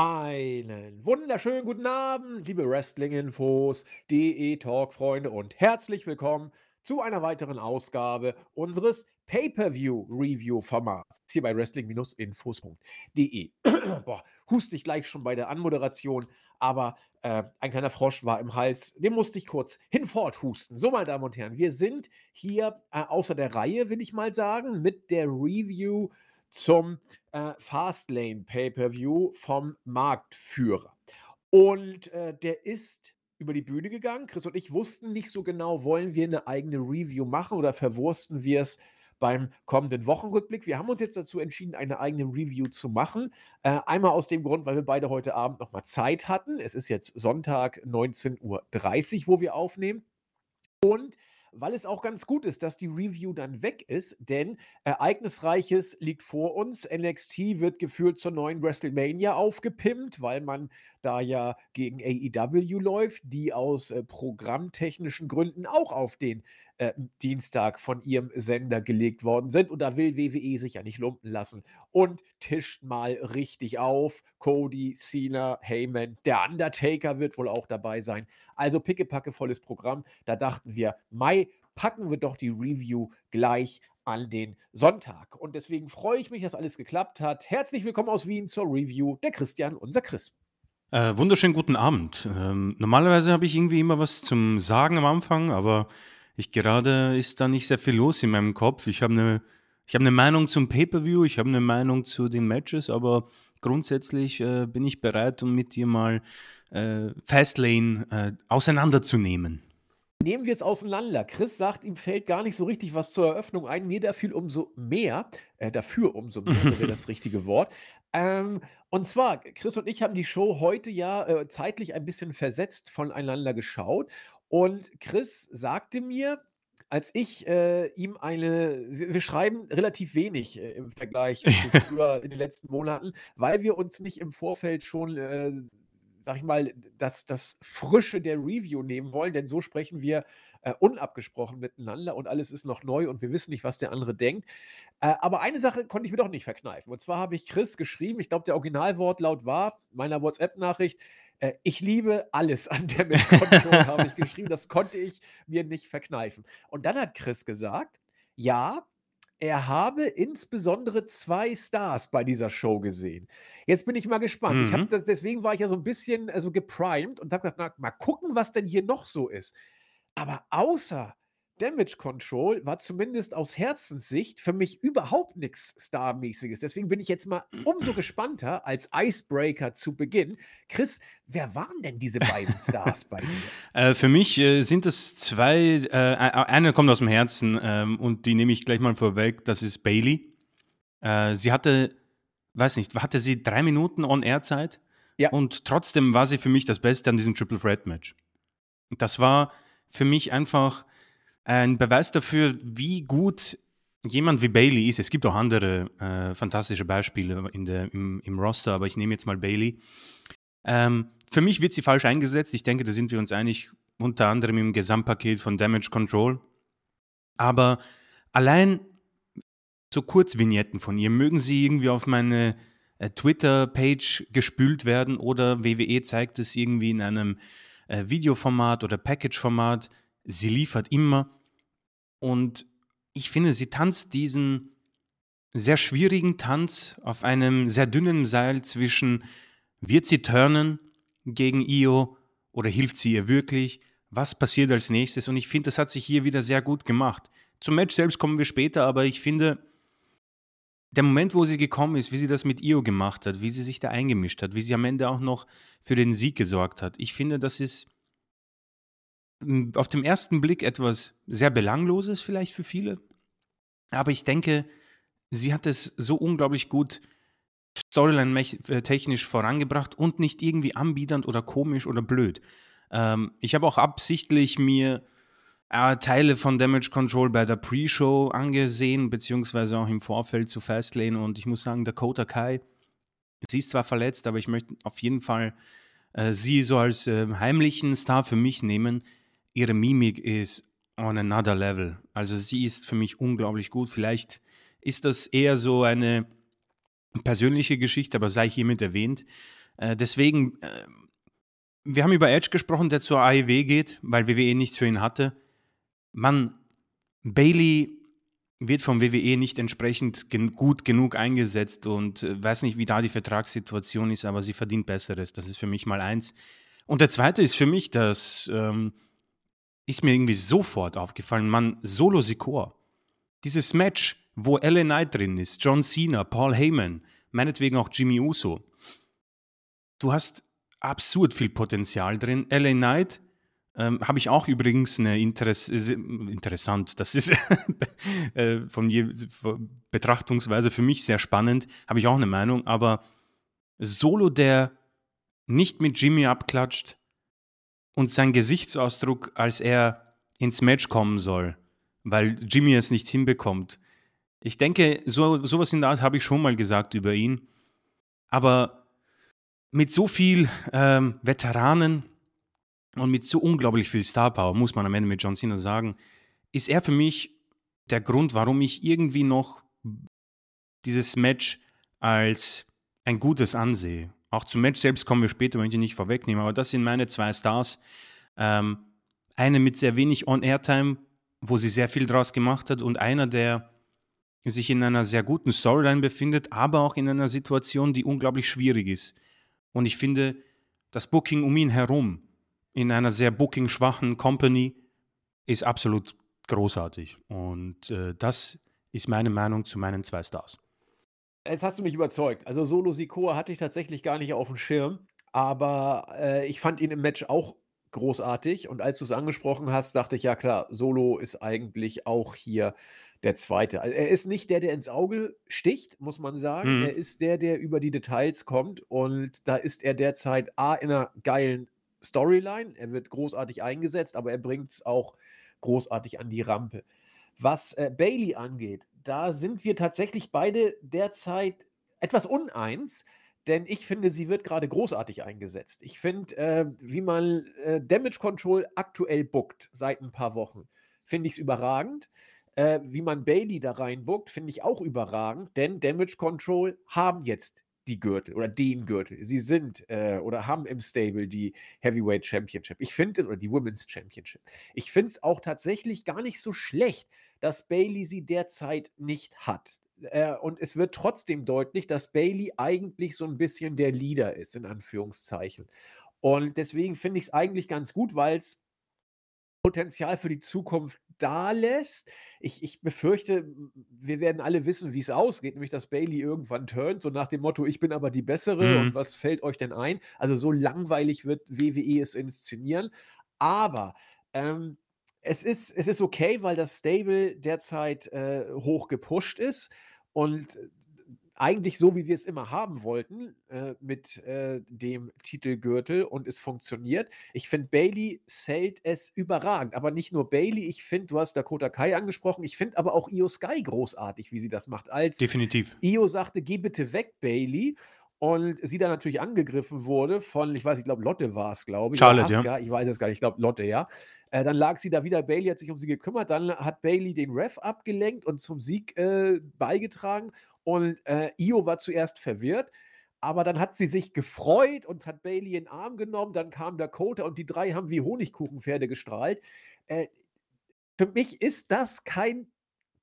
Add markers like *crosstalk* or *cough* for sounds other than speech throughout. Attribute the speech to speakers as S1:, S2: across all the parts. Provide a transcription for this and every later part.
S1: Einen wunderschönen guten Abend, liebe Wrestling-Infos, DE-Talk-Freunde und herzlich willkommen zu einer weiteren Ausgabe unseres Pay-Per-View-Review-Formats hier bei Wrestling-Infos.de. *clears throat* Boah, huste ich gleich schon bei der Anmoderation, aber äh, ein kleiner Frosch war im Hals, den musste ich kurz hinfort husten. So, meine Damen und Herren, wir sind hier äh, außer der Reihe, will ich mal sagen, mit der Review zum äh, Fastlane Pay-Per-View vom Marktführer. Und äh, der ist über die Bühne gegangen. Chris und ich wussten nicht so genau, wollen wir eine eigene Review machen oder verwursten wir es beim kommenden Wochenrückblick. Wir haben uns jetzt dazu entschieden, eine eigene Review zu machen. Äh, einmal aus dem Grund, weil wir beide heute Abend nochmal Zeit hatten. Es ist jetzt Sonntag 19.30 Uhr, wo wir aufnehmen. Und weil es auch ganz gut ist, dass die Review dann weg ist, denn Ereignisreiches liegt vor uns. NXT wird gefühlt zur neuen WrestleMania aufgepimpt, weil man da ja gegen AEW läuft, die aus äh, programmtechnischen Gründen auch auf den äh, Dienstag von ihrem Sender gelegt worden sind. Und da will WWE sich ja nicht lumpen lassen und tischt mal richtig auf. Cody, Cena, Heyman, der Undertaker wird wohl auch dabei sein. Also pickepacke volles Programm. Da dachten wir, Mai, packen wir doch die Review gleich an den Sonntag. Und deswegen freue ich mich, dass alles geklappt hat. Herzlich willkommen aus Wien zur Review. Der Christian, unser Chris.
S2: Äh, wunderschönen guten Abend. Ähm, normalerweise habe ich irgendwie immer was zum Sagen am Anfang, aber ich gerade ist da nicht sehr viel los in meinem Kopf. Ich habe eine ich habe eine Meinung zum Pay-per-View, ich habe eine Meinung zu den Matches, aber grundsätzlich äh, bin ich bereit, um mit dir mal äh, Fastlane äh, auseinanderzunehmen.
S1: Nehmen wir es auseinander. Chris sagt, ihm fällt gar nicht so richtig was zur Eröffnung ein. Mir dafür umso mehr, äh, dafür umso mehr wäre *laughs* das richtige Wort. Ähm, und zwar, Chris und ich haben die Show heute ja äh, zeitlich ein bisschen versetzt voneinander geschaut. Und Chris sagte mir, als ich äh, ihm eine, wir, wir, schreiben relativ wenig äh, im Vergleich *laughs* zu früher in den letzten Monaten, weil wir uns nicht im Vorfeld schon, äh, sag ich mal, das, das Frische der Review nehmen wollen, denn so sprechen wir äh, unabgesprochen miteinander und alles ist noch neu und wir wissen nicht, was der andere denkt. Äh, aber eine Sache konnte ich mir doch nicht verkneifen. Und zwar habe ich Chris geschrieben, ich glaube, der Originalwortlaut war meiner WhatsApp-Nachricht, äh, ich liebe alles an der Control, habe ich geschrieben. Das konnte ich mir nicht verkneifen. Und dann hat Chris gesagt, ja, er habe insbesondere zwei Stars bei dieser Show gesehen. Jetzt bin ich mal gespannt. Ich
S2: Mhm.
S1: das, deswegen war ich ja so ein bisschen also geprimed und habe gedacht, na, mal gucken, was denn hier noch so ist. Aber außer Damage Control war zumindest aus Herzenssicht für mich überhaupt nichts Star-mäßiges. Deswegen bin ich jetzt mal umso gespannter als Icebreaker zu Beginn. Chris, wer waren denn diese beiden Stars bei dir? *laughs*
S2: Äh, für mich äh, sind es zwei, äh, eine kommt aus dem Herzen ähm, und die nehme ich gleich mal vorweg, das ist Bailey. Äh, sie hatte, weiß nicht, hatte sie drei Minuten On-Air-Zeit
S1: Ja.
S2: und trotzdem war sie für mich das Beste an diesem Triple Threat Match. Das war für mich einfach ein Beweis dafür, wie gut jemand wie Bailey ist. Es gibt auch andere äh, fantastische Beispiele in der, im, im, Roster, aber ich nehme jetzt mal Bailey. Ähm, für mich wird sie falsch eingesetzt. Ich denke, da sind wir uns einig, unter anderem im Gesamtpaket von Damage Control. Aber allein so Kurzvignetten von ihr, mögen sie irgendwie auf meine äh, Twitter-Page gespült werden oder WWE zeigt es irgendwie in einem äh, Videoformat oder Package-Format. Sie liefert immer. Und ich finde, sie tanzt diesen sehr schwierigen Tanz auf einem sehr dünnen Seil zwischen, wird sie turnen gegen Io oder hilft sie ihr wirklich? Was passiert als nächstes? Und ich finde, das hat sich hier wieder sehr gut gemacht. Zum Match selbst kommen wir später, aber ich finde, der Moment, wo sie gekommen ist, wie sie das mit Io gemacht hat, wie sie sich da eingemischt hat, wie sie am Ende auch noch für den Sieg gesorgt hat, ich finde, das ist auf den ersten Blick etwas sehr Belangloses vielleicht für viele. Aber ich denke, sie hat es so unglaublich gut Storyline-technisch vorangebracht und nicht irgendwie anbiedernd oder komisch oder blöd. Ähm, ich habe auch absichtlich mir äh, Teile von Damage Control bei der Pre-Show angesehen, beziehungsweise auch im Vorfeld zu Fastlane und ich muss sagen, Dakota Kai, sie ist zwar verletzt, aber ich möchte auf jeden Fall äh, sie so als äh, heimlichen Star für mich nehmen, ihre Mimik ist on another level. Also sie ist für mich unglaublich gut. Vielleicht ist das eher so eine persönliche Geschichte, aber sei hiermit erwähnt. Äh, deswegen, äh, wir haben über Edge gesprochen, der zur AEW geht, weil WWE nichts für ihn hatte. Mann, Bailey wird vom WWE nicht entsprechend gen gut genug eingesetzt und äh, weiß nicht, wie da die Vertragssituation ist, aber sie verdient Besseres. Das ist für mich mal eins. Und der zweite ist für mich, das ähm, ist mir irgendwie sofort aufgefallen, man, Solo Sikor. Dieses Match, wo LA Knight drin ist, John Cena, Paul Heyman, meinetwegen auch Jimmy Uso. Du hast absurd viel Potenzial drin. LA Knight ähm, Habe ich auch übrigens eine Interess interessant, das ist *laughs* äh, von, je, von Betrachtungsweise für mich sehr spannend, habe ich auch eine Meinung, aber Solo, der nicht mit Jimmy abklatscht und sein Gesichtsausdruck, als er ins Match kommen soll, weil Jimmy es nicht hinbekommt. Ich denke, so, sowas in der Art habe ich schon mal gesagt über ihn. Aber mit so viel ähm, Veteranen und mit so unglaublich viel Star Power, muss man am Ende mit John Cena sagen, ist er für mich der Grund, warum ich irgendwie noch dieses Match als ein gutes ansehe. Auch zum Match selbst kommen wir später, möchte ich nicht vorwegnehmen, aber das sind meine zwei Stars. Ähm, eine mit sehr wenig On-Air-Time, wo sie sehr viel draus gemacht hat, und einer, der sich in einer sehr guten Storyline befindet, aber auch in einer Situation, die unglaublich schwierig ist. Und ich finde, das Booking um ihn herum in einer sehr booking-schwachen Company ist absolut großartig. Und äh, das ist meine Meinung zu meinen zwei Stars.
S1: Jetzt hast du mich überzeugt. Also Solo Sikoa hatte ich tatsächlich gar nicht auf dem Schirm, aber äh, ich fand ihn im Match auch großartig. Und als du es angesprochen hast, dachte ich, ja klar, Solo ist eigentlich auch hier der Zweite. Also er ist nicht der, der ins Auge sticht, muss man sagen. Mhm. Er ist der, der über die Details kommt. Und da ist er derzeit A in einer geilen Storyline. Er wird großartig eingesetzt, aber er bringt es auch großartig an die Rampe. Was äh, Bailey angeht, da sind wir tatsächlich beide derzeit etwas uneins, denn ich finde, sie wird gerade großartig eingesetzt. Ich finde, äh, wie man äh, Damage Control aktuell bookt seit ein paar Wochen, finde ich es überragend. Äh, wie man Bailey da reinbuckt, finde ich auch überragend, denn Damage Control haben jetzt die Gürtel oder den Gürtel. Sie sind äh, oder haben im Stable die Heavyweight Championship. Ich finde, oder die Women's Championship. Ich finde es auch tatsächlich gar nicht so schlecht, dass Bailey sie derzeit nicht hat. Äh, und es wird trotzdem deutlich, dass Bailey eigentlich so ein bisschen der Leader ist, in Anführungszeichen. Und deswegen finde ich es eigentlich ganz gut, weil es Potenzial für die Zukunft da lässt. Ich, ich befürchte, wir werden alle wissen, wie es ausgeht, nämlich dass Bailey irgendwann turnt, so nach dem Motto, ich bin aber die bessere mhm. und was fällt euch denn ein? Also so langweilig wird WWE es inszenieren. Aber ähm, es, ist, es ist okay, weil das Stable derzeit äh, hoch gepusht ist und eigentlich so, wie wir es immer haben wollten, äh, mit äh, dem Titelgürtel und es funktioniert. Ich finde, Bailey zählt es überragend. Aber nicht nur Bailey, ich finde, du hast Dakota Kai angesprochen, ich finde aber auch Io Sky großartig, wie sie das macht. Als
S2: Definitiv.
S1: Io sagte, geh bitte weg, Bailey. Und sie dann natürlich angegriffen wurde von, ich weiß, ich glaube, Lotte war es, glaube ich.
S2: Charlotte,
S1: ja. Ich weiß es gar nicht, ich glaube, Lotte, ja. Äh, dann lag sie da wieder, Bailey hat sich um sie gekümmert, dann hat Bailey den Ref abgelenkt und zum Sieg äh, beigetragen. Und äh, Io war zuerst verwirrt, aber dann hat sie sich gefreut und hat Bailey in den Arm genommen. Dann kam Dakota und die drei haben wie Honigkuchenpferde gestrahlt. Äh, für mich ist das kein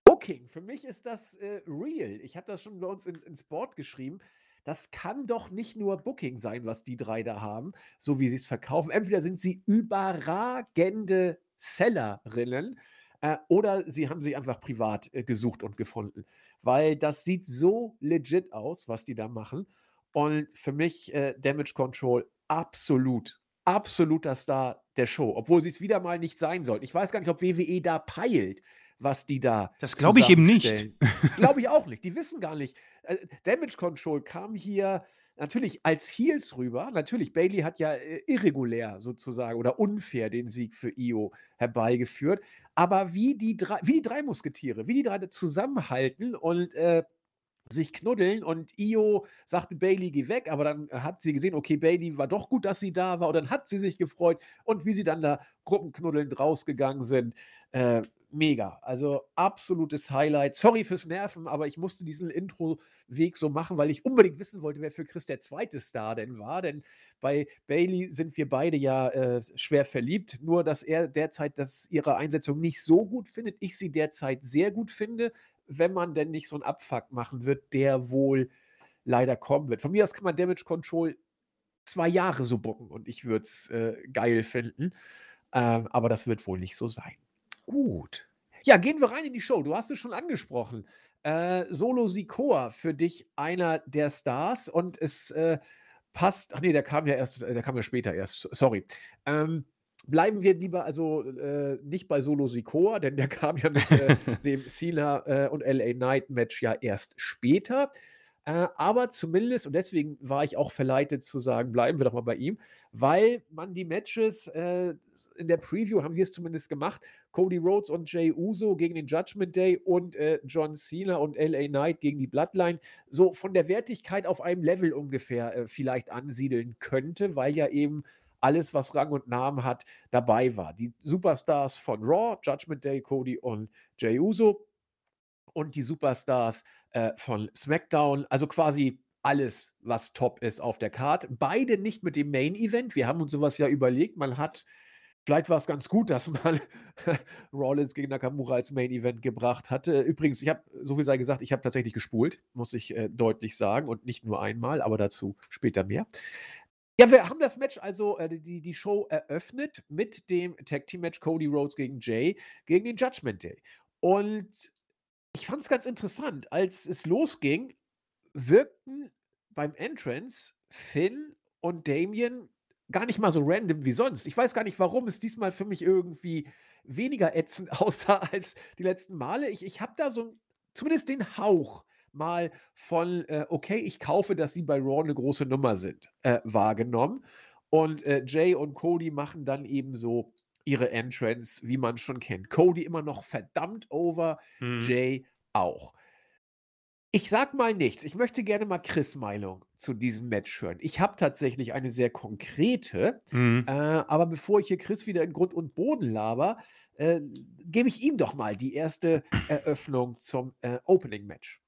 S1: Booking. Für mich ist das äh, real. Ich habe das schon bei uns ins, ins Board geschrieben. Das kann doch nicht nur Booking sein, was die drei da haben, so wie sie es verkaufen. Entweder sind sie überragende Sellerinnen äh, oder sie haben sich einfach privat äh, gesucht und gefunden. Weil das sieht so legit aus, was die da machen. Und für mich äh, Damage Control absolut, absoluter Star der Show. Obwohl sie es wieder mal nicht sein sollten. Ich weiß gar nicht, ob WWE da peilt, was die da.
S2: Das glaube ich eben nicht.
S1: glaube ich auch nicht. Die wissen gar nicht. Äh, Damage Control kam hier natürlich als Heels rüber. Natürlich, Bailey hat ja äh, irregulär sozusagen oder unfair den Sieg für Io herbeigeführt. Aber wie die drei, wie die drei Musketiere, wie die drei zusammenhalten und äh, sich knuddeln und Io sagte Bailey, geh weg, aber dann hat sie gesehen, okay, Bailey war doch gut, dass sie da war und dann hat sie sich gefreut und wie sie dann da gruppenknuddelnd rausgegangen sind, äh, mega. Also absolutes Highlight. Sorry fürs Nerven, aber ich musste diesen Intro-Weg so machen, weil ich unbedingt wissen wollte, wer für Chris der zweite Star denn war. Denn bei Bailey sind wir beide ja äh, schwer verliebt. Nur, dass er derzeit das, ihre Einsetzung nicht so gut findet. Ich sie derzeit sehr gut finde, wenn man denn nicht so einen Abfuck machen wird, der wohl leider kommen wird. Von mir aus kann man Damage Control zwei Jahre so bucken und ich würde es äh, geil finden. Ähm, aber das wird wohl nicht so sein. Gut. Ja, gehen wir rein in die Show. Du hast es schon angesprochen. Äh, Solo Sikoa für dich einer der Stars und es äh, passt. Ach nee, der kam ja erst, der kam ja später erst. Sorry. Ähm, bleiben wir lieber also äh, nicht bei Solo Sikoa, denn der *laughs* kam ja mit äh, dem Cena äh, und LA Knight Match ja erst später. Äh, aber zumindest, und deswegen war ich auch verleitet zu sagen, bleiben wir doch mal bei ihm, weil man die Matches äh, in der Preview haben wir es zumindest gemacht. Cody Rhodes und Jay Uso gegen den Judgment Day und äh, John Cena und LA Knight gegen die Bloodline so von der Wertigkeit auf einem Level ungefähr äh, vielleicht ansiedeln könnte, weil ja eben alles, was Rang und Namen hat, dabei war. Die Superstars von Raw, Judgment Day, Cody und Jay Uso und die Superstars äh, von SmackDown. Also quasi alles, was top ist auf der Karte. Beide nicht mit dem Main Event. Wir haben uns sowas ja überlegt. Man hat, vielleicht war es ganz gut, dass man *laughs* Rollins gegen Nakamura als Main Event gebracht hatte. Übrigens, ich habe, so viel sei gesagt, ich habe tatsächlich gespult, muss ich äh, deutlich sagen. Und nicht nur einmal, aber dazu später mehr. Ja, wir haben das Match also, äh, die, die Show eröffnet mit dem Tag Team Match Cody Rhodes gegen Jay gegen den Judgment Day. Und ich fand es ganz interessant. Als es losging, wirkten beim Entrance Finn und Damien gar nicht mal so random wie sonst. Ich weiß gar nicht, warum es diesmal für mich irgendwie weniger ätzend *laughs* aussah als die letzten Male. Ich, ich habe da so zumindest den Hauch mal von, äh, okay, ich kaufe, dass sie bei Raw eine große Nummer sind, äh, wahrgenommen. Und äh, Jay und Cody machen dann eben so ihre Entrance, wie man schon kennt. Cody immer noch verdammt over, mhm. Jay auch. Ich sag mal nichts. Ich möchte gerne mal Chris Meinung zu diesem Match hören. Ich habe tatsächlich eine sehr konkrete, mhm. äh, aber bevor ich hier Chris wieder in Grund und Boden laber, äh, gebe ich ihm doch mal die erste *clears throat* Eröffnung zum äh, Opening Match.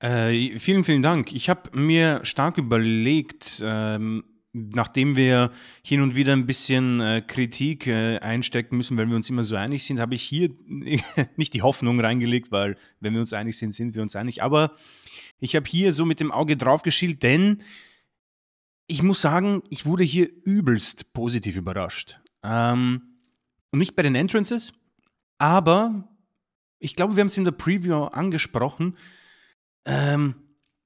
S2: Äh, vielen, vielen Dank. Ich habe mir stark überlegt, ähm, nachdem wir hin und wieder ein bisschen äh, Kritik äh, einstecken müssen, weil wir uns immer so einig sind, habe ich hier *laughs* nicht die Hoffnung reingelegt, weil wenn wir uns einig sind, sind wir uns einig. Aber ich habe hier so mit dem Auge drauf geschielt, denn ich muss sagen, ich wurde hier übelst positiv überrascht. Ähm, nicht bei den Entrances, aber ich glaube, wir haben es in der Preview angesprochen. Ähm,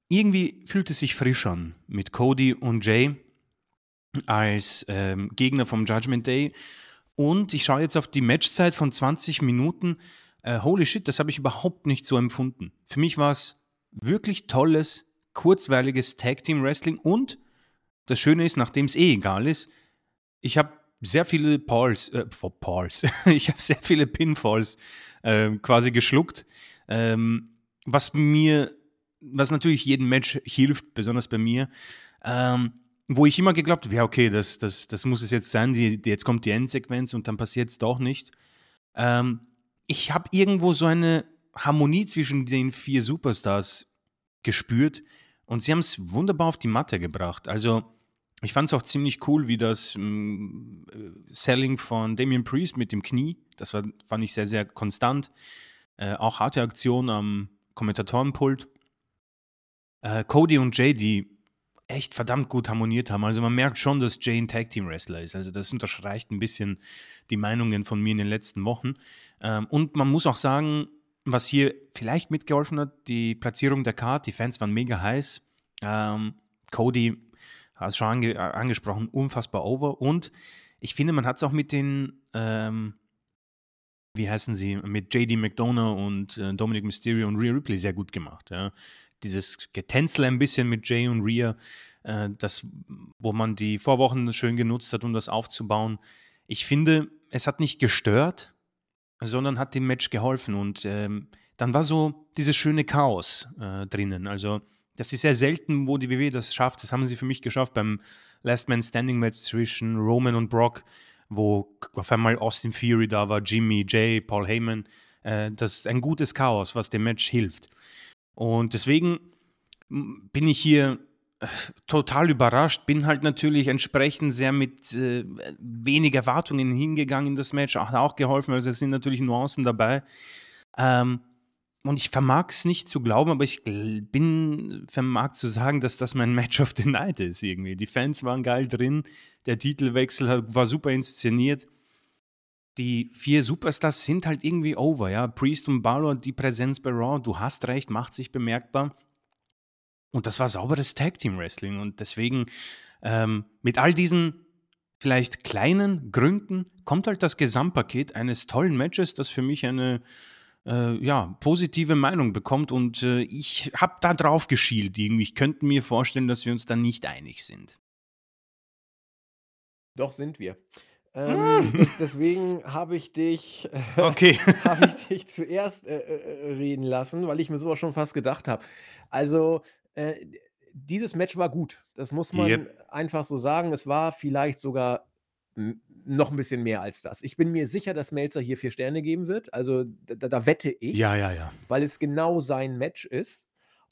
S2: irgendwie fühlt es sich frisch an mit Cody und Jay als ähm, Gegner vom Judgment Day. Und ich schaue jetzt auf die Matchzeit von 20 Minuten. Äh, holy shit, das habe ich überhaupt nicht so empfunden. Für mich war es wirklich tolles, kurzweiliges Tag Team Wrestling. Und das Schöne ist, nachdem es eh egal ist, ich habe sehr viele Pauls, äh, Pauls, *laughs* ich habe sehr viele Pinfalls äh, quasi geschluckt, ähm, was mir, was natürlich jedem Match hilft, besonders bei mir. Ähm, wo ich immer geglaubt habe, ja, okay, das, das, das muss es jetzt sein, die, die jetzt kommt die Endsequenz und dann passiert es doch nicht. Ähm, ich habe irgendwo so eine Harmonie zwischen den vier Superstars gespürt und sie haben es wunderbar auf die Matte gebracht. Also, ich fand es auch ziemlich cool, wie das ähm, Selling von Damien Priest mit dem Knie, das war, fand ich sehr, sehr konstant. Äh, auch harte Aktion am Kommentatorenpult. Äh, Cody und Jay, die echt verdammt gut harmoniert haben. Also man merkt schon, dass Jay ein Tag Team Wrestler ist. Also das unterstreicht ein bisschen die Meinungen von mir in den letzten Wochen. Ähm, und man muss auch sagen, was hier vielleicht mitgeholfen hat, die Platzierung der Card. Die Fans waren mega heiß. Ähm, Cody hat es schon ange angesprochen, unfassbar over. Und ich finde, man hat es auch mit den, ähm, wie heißen sie, mit JD McDonough und äh, Dominic Mysterio und Rhea Ripley sehr gut gemacht. Ja dieses Getänzel ein bisschen mit Jay und Rhea, äh, das, wo man die Vorwochen schön genutzt hat, um das aufzubauen. Ich finde, es hat nicht gestört, sondern hat dem Match geholfen. Und ähm, dann war so dieses schöne Chaos äh, drinnen. Also, das ist sehr selten, wo die WWE das schafft. Das haben sie für mich geschafft beim Last Man Standing Match zwischen Roman und Brock, wo auf einmal Austin Fury da war, Jimmy, Jay, Paul Heyman. äh, das ein gutes Chaos, was dem Match hilft. Und deswegen bin ich hier äh, total überrascht, bin halt natürlich entsprechend sehr mit äh, wenig Erwartungen hingegangen in das Match, hat auch geholfen, also es sind natürlich Nuancen dabei. Ähm, und ich vermag es nicht zu glauben, aber ich bin vermag zu sagen, dass das mein *laughs* Match of the Night ist irgendwie. Die Fans waren geil drin, der Titelwechsel war super inszeniert. Die vier Superstars sind halt irgendwie over, ja. Priest und Balor, die Präsenz bei Raw, du hast recht, macht sich bemerkbar. Und das war sauberes Tag Team Wrestling. Und deswegen ähm, mit all diesen vielleicht kleinen Gründen kommt halt das Gesamtpaket eines tollen Matches, das für mich eine äh, ja, positive Meinung bekommt. Und äh, ich habe da drauf geschielt. Irgendwie. Ich könnte mir vorstellen, dass wir uns da nicht einig sind.
S1: Doch sind wir. Ähm, das, deswegen habe ich dich,
S2: äh, okay. *laughs*
S1: habe ich dich zuerst äh, äh, reden lassen, weil ich mir sowas schon fast gedacht habe. Also äh, dieses Match war gut. Das muss man Yep. einfach so sagen. Es war vielleicht sogar noch ein bisschen mehr als das. Ich bin mir sicher, dass Melzer hier vier Sterne geben wird. Also da, da wette ich,
S2: Ja, ja, ja.
S1: weil es genau sein Match ist.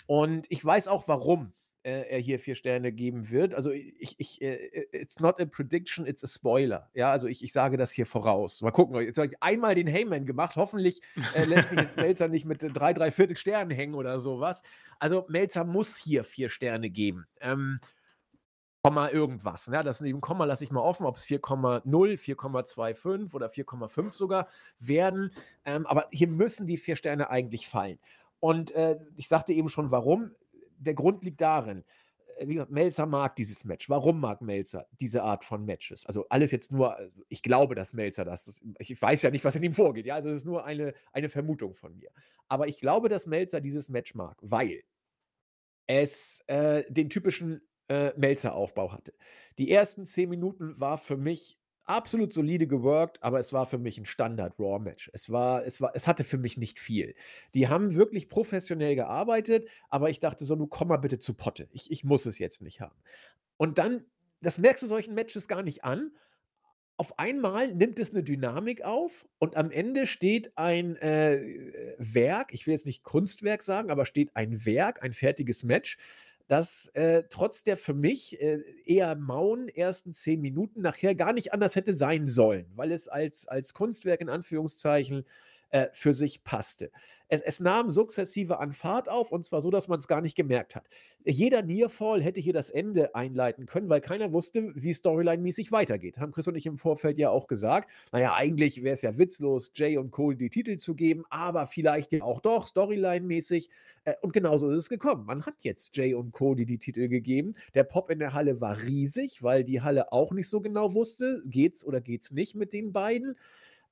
S1: Und ich weiß auch warum äh, er hier vier Sterne geben wird. Also ich, ich, äh, it's not a prediction, it's a spoiler. Ja, also ich, ich sage das hier voraus. Mal gucken, jetzt habe ich einmal den Heyman gemacht. Hoffentlich äh, lässt mich jetzt *laughs* Melzer nicht mit drei, drei Viertel Sternen hängen oder sowas. Also Melzer muss hier vier Sterne geben. Ähm, Komma irgendwas. Ne? Das neben Komma lasse ich mal offen, ob es 4,0, 4,25 oder 4,5 sogar werden. Ähm, aber hier müssen die vier Sterne eigentlich fallen. Und äh, ich sagte eben schon, warum der Grund liegt darin, äh, wie gesagt, Melzer mag dieses Match. Warum mag Melzer diese Art von Matches? Also alles jetzt nur, also ich glaube, dass Melzer das, ich weiß ja nicht, was in ihm vorgeht, ja, also es ist nur eine, eine Vermutung von mir. Aber ich glaube, dass Melzer dieses Match mag, weil es äh, den typischen äh, Melzer-Aufbau hatte. Die ersten zehn Minuten war für mich absolut solide geworkt, aber es war für mich ein Standard-Raw-Match. Es war, es war, es hatte für mich nicht viel. Die haben wirklich professionell gearbeitet, aber ich dachte so, nun komm mal bitte zu Potte. Ich, ich muss es jetzt nicht haben. Und dann, das merkst du solchen Matches gar nicht an. Auf einmal nimmt es eine Dynamik auf und am Ende steht ein äh, Werk, ich will jetzt nicht Kunstwerk sagen, aber steht ein Werk, ein fertiges Match, dass äh, trotz der für mich äh, eher mauen ersten zehn Minuten nachher gar nicht anders hätte sein sollen, weil es als, als Kunstwerk in Anführungszeichen äh, für sich passte. Es, es, nahm sukzessive an Fahrt auf und zwar so, dass man es gar nicht gemerkt hat. Jeder Nearfall hätte hier das Ende einleiten können, weil keiner wusste, wie Storyline-mäßig weitergeht. Haben Chris und ich im Vorfeld ja auch gesagt. Naja, eigentlich wäre es ja witzlos, Jay und Cole die Titel zu geben, aber vielleicht ja auch doch Storyline-mäßig. Äh, und genauso ist es gekommen. Man hat jetzt Jay und Cody die Titel gegeben. Der Pop in der Halle war riesig, weil die Halle auch nicht so genau wusste, geht's oder geht's nicht mit den beiden.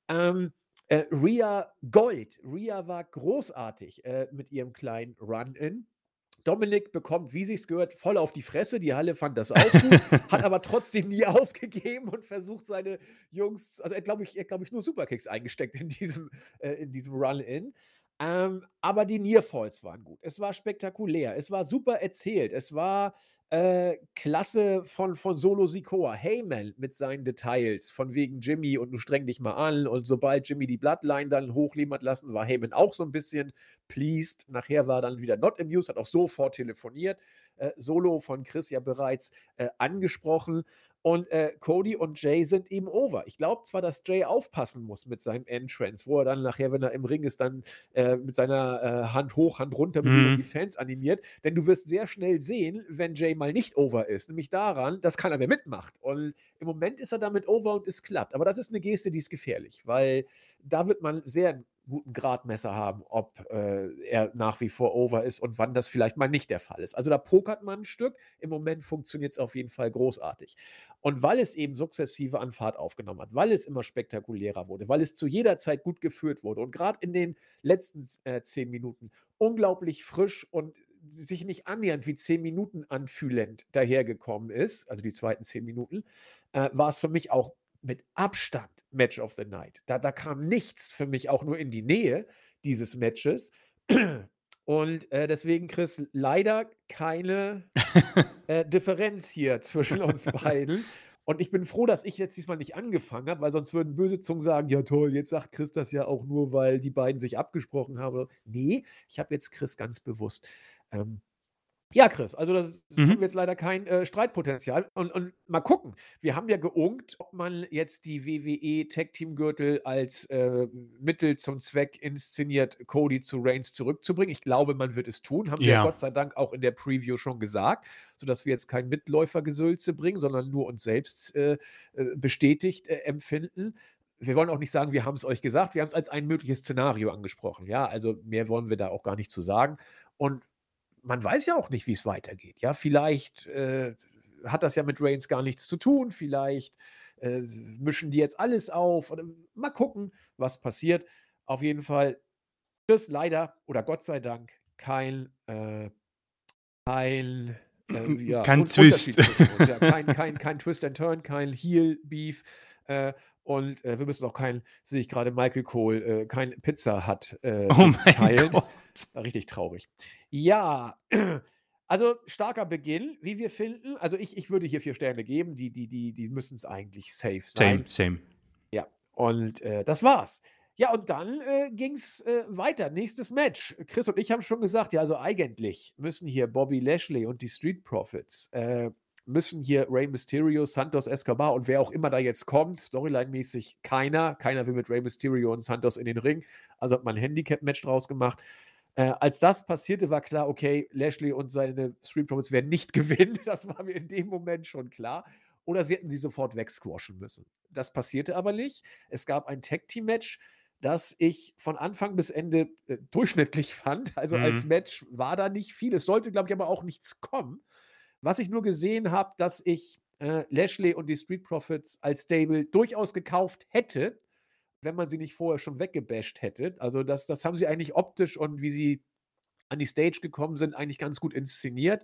S1: Ähm, äh, Ria Gold. Ria war großartig äh, mit ihrem kleinen Run-In. Dominik bekommt, wie sich's gehört, voll auf die Fresse. Die Halle fand das auch gut, hat aber trotzdem nie *laughs* aufgegeben und versucht seine Jungs, also er glaube ich, er glaube ich nur Superkicks eingesteckt in diesem, äh, diesem Run-In. Ähm, aber die Nearfalls waren gut. Es war spektakulär. Es war super erzählt. Es war äh, klasse von, von Solo Sikoa. Heyman mit seinen Details, von wegen Jimmy und du streng dich mal an. Und sobald Jimmy die Bloodline dann hochleben hat lassen, war Heyman auch so ein bisschen pleased. Nachher war dann wieder not amused, hat auch sofort telefoniert. Äh, Solo von Chris ja bereits äh, angesprochen. Und äh, Cody und Jay sind eben over. Ich glaube zwar, dass Jay aufpassen muss mit seinem Entrance, wo er dann nachher, wenn er im Ring ist, dann äh, mit seiner Hand hoch, Hand runter mhm. die Fans animiert. Denn du wirst sehr schnell sehen, wenn Jay mal nicht over ist. Nämlich daran, dass keiner mehr mitmacht. Und im Moment ist er damit over und es klappt. Aber das ist eine Geste, die ist gefährlich, weil da wird man sehr guten Gradmesser haben, ob äh, er nach wie vor over ist und wann das vielleicht mal nicht der Fall ist. Also da pokert man ein Stück. Im Moment funktioniert es auf jeden Fall großartig. Und weil es eben sukzessive an Fahrt aufgenommen hat, weil es immer spektakulärer wurde, weil es zu jeder Zeit gut geführt wurde und gerade in den letzten äh, zehn Minuten unglaublich frisch und sich nicht annähernd wie zehn Minuten anfühlend dahergekommen ist, also die zweiten zehn Minuten, äh, war es für mich auch mit Abstand Match of the Night. Da, da kam nichts für mich auch nur in die Nähe dieses Matches. Und äh, deswegen, Chris, leider keine äh, *laughs* Differenz hier zwischen uns beiden. Und ich bin froh, dass ich jetzt diesmal nicht angefangen habe, weil sonst würden böse Zungen sagen: „Ja toll, jetzt sagt Chris das ja auch nur, weil die beiden sich abgesprochen haben.“ Ne, ich habe jetzt Chris ganz bewusst, ähm ja, Chris, also das
S2: Mhm.
S1: haben wir jetzt leider kein, äh, Streitpotenzial und und mal gucken. Wir haben ja geunkt, ob man jetzt die WWE Tag Team Gürtel als, äh, Mittel zum Zweck inszeniert, Cody zu Reigns zurückzubringen. Ich glaube, man wird es tun, haben wir ja
S2: Ja.
S1: Gott sei Dank auch in der Preview schon gesagt, sodass wir jetzt kein Mitläufergesülze bringen, sondern nur uns selbst, äh, äh, bestätigt, äh, empfinden. Wir wollen auch nicht sagen, wir haben's euch gesagt, wir haben's als ein mögliches Szenario angesprochen, ja? Also, mehr wollen wir da auch gar nicht zu sagen. Und man weiß ja auch nicht, wie's weitergeht, ja? Vielleicht, äh, hat das ja mit Reigns gar nichts zu tun, vielleicht, äh, mischen die jetzt alles auf oder mal gucken, was passiert. Auf jeden Fall ist leider oder Gott sei Dank kein, äh kein, äh, *clears throat* ja,
S2: Kein Twist.
S1: Ja. Kein *laughs* kein kein Twist and Turn, kein Heel Beef, äh, und, äh, wir müssen auch kein sehe ich grade Michael Cole, äh, kein Pizza Hut, äh, *laughs*
S2: Oh
S1: teilen. Richtig traurig. Ja, *clears throat* also starker Beginn, wie wir finden. Also, ich ich würde hier 4 Sterne geben. Die die die die müssen's eigentlich safe
S2: Same,
S1: sein.
S2: same.
S1: Ja, und, äh, das war's. Ja, und dann, äh, ging's, äh, weiter. Nächstes Match. Chris und ich haben schon gesagt, ja, also eigentlich müssen hier Bobby Lashley und die Street Profits, äh, müssen hier Rey Mysterio, Santos Escobar und wer auch immer da jetzt kommt, storyline-mäßig keiner. Keiner will mit Rey Mysterio und Santos in den Ring. Also hat man 'n Handicap-Match draus gemacht. Äh, als das passierte, war klar, okay, Lashley und seine Street Profits werden nicht *laughs* gewinnen. Das war mir in dem Moment schon klar. Oder sie hätten sie sofort wegsquashen müssen. Das passierte aber nicht. Es gab ein Tag-Team-Match, das ich von Anfang bis Ende, äh, durchschnittlich *laughs* fand. Also, als
S2: Mhm.
S1: Match war da nicht viel. Es sollte, glaube ich, aber auch nichts kommen. Was ich nur gesehen habe, dass ich, äh, Lashley und die Street Profits als Stable durchaus gekauft hätte, wenn man sie nicht vorher schon weggebasht hätte. Also, das das haben sie eigentlich optisch und wie sie an die Stage gekommen sind, eigentlich ganz gut inszeniert.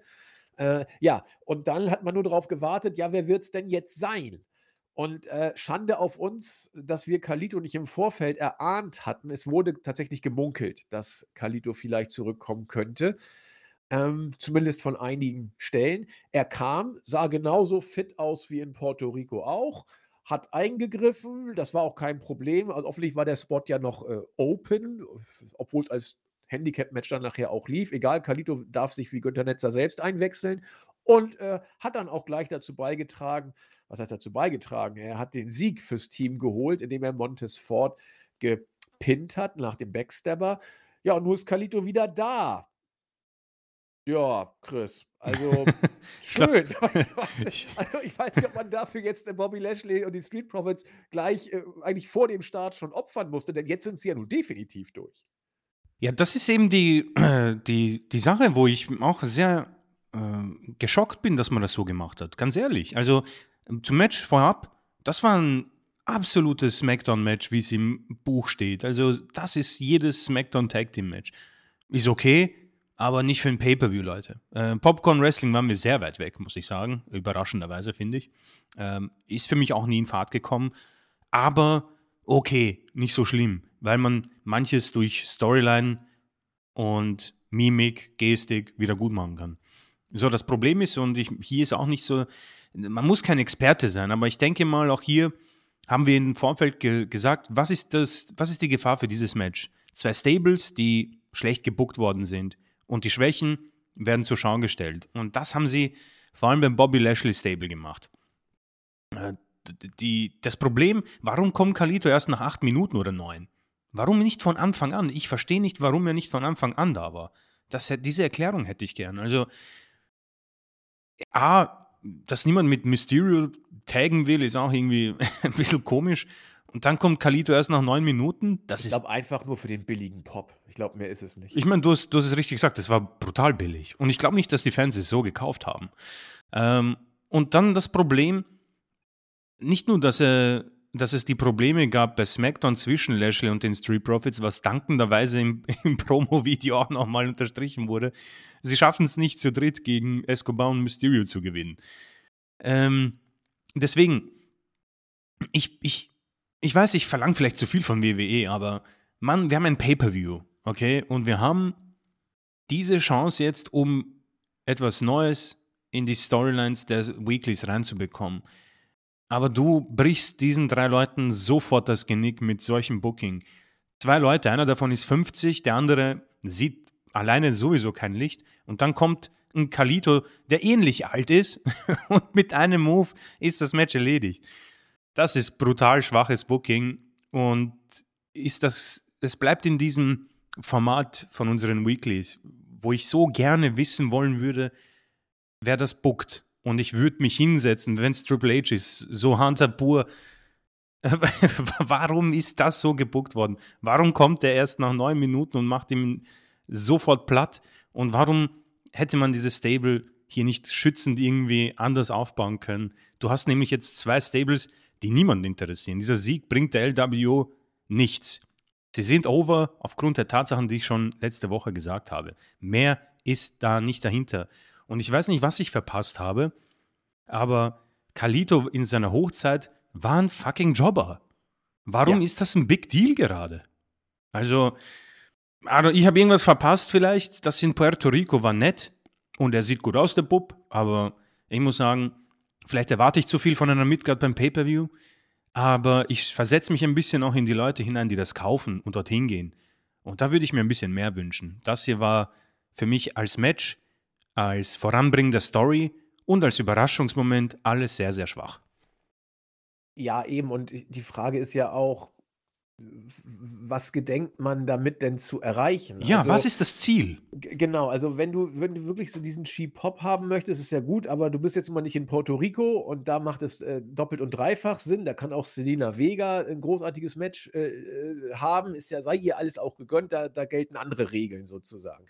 S1: Äh, ja, und dann hat man nur drauf gewartet, ja, wer wird's denn jetzt sein? Und, äh, Schande auf uns, dass wir Carlito nicht im Vorfeld erahnt hatten. Es wurde tatsächlich gemunkelt, dass Carlito vielleicht zurückkommen könnte, ähm, zumindest von einigen Stellen. Er kam, sah genauso fit aus wie in Puerto Rico auch, hat eingegriffen, das war auch kein Problem. Also, offensichtlich war der Spot ja noch, äh, open, obwohl's als Handicap-Match dann nachher auch lief. Egal, Carlito darf sich wie Günther Netzer selbst einwechseln und, äh, hat dann auch gleich dazu beigetragen was heißt dazu beigetragen? Er hat den Sieg fürs Team geholt, indem er Montez Ford gepinnt hat nach dem Backstabber. Ja, und nun ist Carlito wieder da. Ja, Chris, also *laughs* schön. Ich weiß nicht
S2: ich
S1: also, ich weiß nicht, ob man dafür jetzt, äh, Bobby Lashley und die Street Profits gleich, äh, eigentlich vor dem Start schon opfern musste, denn jetzt sind sie ja nun definitiv durch.
S2: Ja, das ist eben die äh, *clears throat* die die Sache, wo ich auch sehr, ähm, geschockt bin, dass man das so gemacht hat, ganz ehrlich. Also, zum Match vorab, das war 'n absolutes Smackdown-Match, wie's im Buch steht. Also, das ist jedes Smackdown Tag Team Match. Ist okay, aber nicht für 'n Pay-per-View, Leute. Äh, Popcorn Wrestling waren wir sehr weit weg, muss ich sagen, überraschenderweise, finde ich. Ähm, ist für mich auch nie in Fahrt gekommen, aber okay, nicht so schlimm, weil man manches durch Storyline und Mimik, Gestik wieder gutmachen kann. So, das Problem ist und ich hier ist auch nicht so man muss kein Experte sein, aber ich denke mal, auch hier haben wir im Vorfeld ge gesagt, was ist das was ist die Gefahr für dieses Match? 2 Stables, die schlecht gebookt worden sind und die Schwächen werden zur Schau gestellt. Und das haben sie vor allem beim Bobby Lashley Stable gemacht. Äh, die das Problem, warum kommt Carlito erst nach 8 Minuten oder 9? Warum nicht von Anfang an? Ich verstehe nicht, warum er nicht von Anfang an da war. Das diese Erklärung hätte ich gern. Also A, dass niemand mit Mysterio taggen will, ist auch irgendwie *laughs* ein bisschen komisch. Und dann kommt Carlito erst nach 9 Minuten. Das
S1: Ich glaube einfach nur für den billigen Pop. Ich glaube, mehr ist es nicht.
S2: ich meine, du hast du hast es richtig gesagt, das war brutal billig. Und ich glaube nicht, dass die Fans es so gekauft haben. Ähm, und dann das Problem nicht nur, dass, äh dass es die Probleme gab bei SmackDown zwischen Lashley und den Street Profits, was dankenderweise im *laughs* im Promo-Video auch noch mal unterstrichen wurde. Sie schaffen's nicht zu dritt gegen Escobar und Mysterio zu gewinnen. Ähm, deswegen, ich ich ich weiß, ich verlange vielleicht zu viel von WWE, aber Mann, wir haben ein Pay-per-View, okay? Und wir haben diese Chance jetzt, um etwas Neues in die Storylines der Weeklies reinzubekommen. Aber du brichst diesen drei Leuten sofort das Genick mit solchem Booking. Zwei Leute, einer davon ist 50, der andere sieht alleine sowieso kein Licht. Und dann kommt ein Kalito, der ähnlich alt ist *laughs* und mit einem Move ist das Match erledigt. Das ist brutal schwaches Booking und ist das, es bleibt in diesem Format von unseren Weeklies, wo ich so gerne wissen wollen würde, wer das bookt. Und ich würde mich hinsetzen, wenn es Triple H ist, so Hunter pur. *laughs* Warum ist das so gebuckt worden? Warum kommt er erst nach neun Minuten und macht ihn sofort platt? Und warum hätte man dieses Stable hier nicht schützend irgendwie anders aufbauen können? Du hast nämlich jetzt zwei Stables, die niemanden interessieren. Dieser Sieg bringt der LWO nichts. Sie sind over aufgrund der Tatsachen, die ich schon letzte Woche gesagt habe. Mehr ist da nicht dahinter. Und ich weiß nicht, was ich verpasst habe, aber Kalito in seiner Hochzeit war ein fucking Jobber. Warum ja. ist das ein Big Deal gerade? Also, also ich habe irgendwas verpasst vielleicht. Das in Puerto Rico war nett und er sieht gut aus, der Bub, aber ich muss sagen, vielleicht erwarte ich zu viel von einer Midgard beim Pay-Per-View. Aber ich versetze mich ein bisschen auch in die Leute hinein, die das kaufen und dorthin gehen. Und da würde ich mir ein bisschen mehr wünschen. Das hier war für mich als Match, als Voranbringen der Story und als Überraschungsmoment alles sehr, sehr schwach.
S1: Ja, eben. Und die Frage ist ja auch, was gedenkt man damit denn zu erreichen?
S2: Ja, also, was ist das Ziel?
S1: Genau, also wenn du, wenn du wirklich so diesen Cheap Pop haben möchtest, ist ja gut, aber du bist jetzt immer nicht in Puerto Rico und da macht es äh, doppelt und dreifach Sinn. Da kann auch Selena Vega ein großartiges Match äh, äh, haben, ist ja, sei ihr alles auch gegönnt, da, da gelten andere Regeln sozusagen.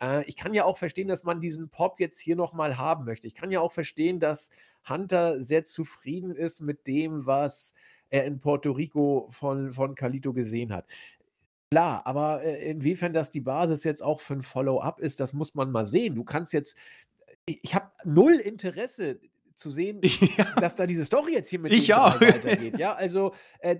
S1: Äh, ich kann ja auch verstehen, dass man diesen Pop jetzt hier nochmal haben möchte. Ich kann ja auch verstehen, dass Hunter sehr zufrieden ist mit dem, was er in Puerto Rico von, von Calito gesehen hat. Klar, aber äh, inwiefern das die Basis jetzt auch für ein Follow-up ist, das muss man mal sehen. Du kannst jetzt, ich habe null Interesse zu sehen, *laughs* ja. dass da diese Story jetzt hier mit
S2: ich auch.
S1: weitergeht. Ja, *laughs* also äh,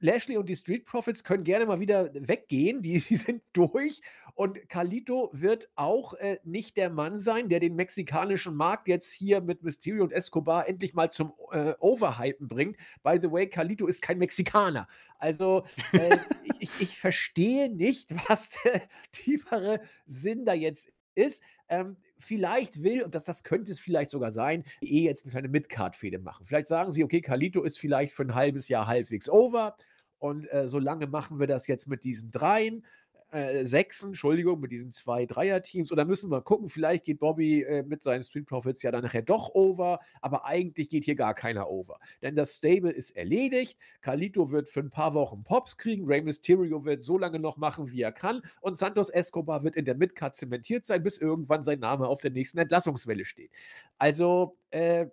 S1: Lashley und die Street Profits können gerne mal wieder weggehen. Die, die sind durch. Und Carlito wird auch äh, nicht der Mann sein, der den mexikanischen Markt jetzt hier mit Mysterio und Escobar endlich mal zum äh, Overhypen bringt. By the way, Carlito ist kein Mexikaner. Also äh, *laughs* ich, ich verstehe nicht, was der tiefere Sinn da jetzt ist. Ähm, vielleicht will, und das, das könnte es vielleicht sogar sein, eh jetzt eine kleine Midcard-Fehde machen. Vielleicht sagen sie, okay, Kalito ist vielleicht für ein halbes Jahr halbwegs over und äh, so lange machen wir das jetzt mit diesen dreien äh, Sechsen, Entschuldigung, mit diesen zwei Dreier-Teams. Oder müssen wir gucken, vielleicht geht Bobby äh, mit seinen Street Profits ja dann nachher doch over, aber eigentlich geht hier gar keiner over. Denn das Stable ist erledigt. Carlito wird für ein paar Wochen Pops kriegen. Rey Mysterio wird so lange noch machen, wie er kann. Und Santos Escobar wird in der Midcard zementiert sein, bis irgendwann sein Name auf der nächsten Entlassungswelle steht. Also, äh,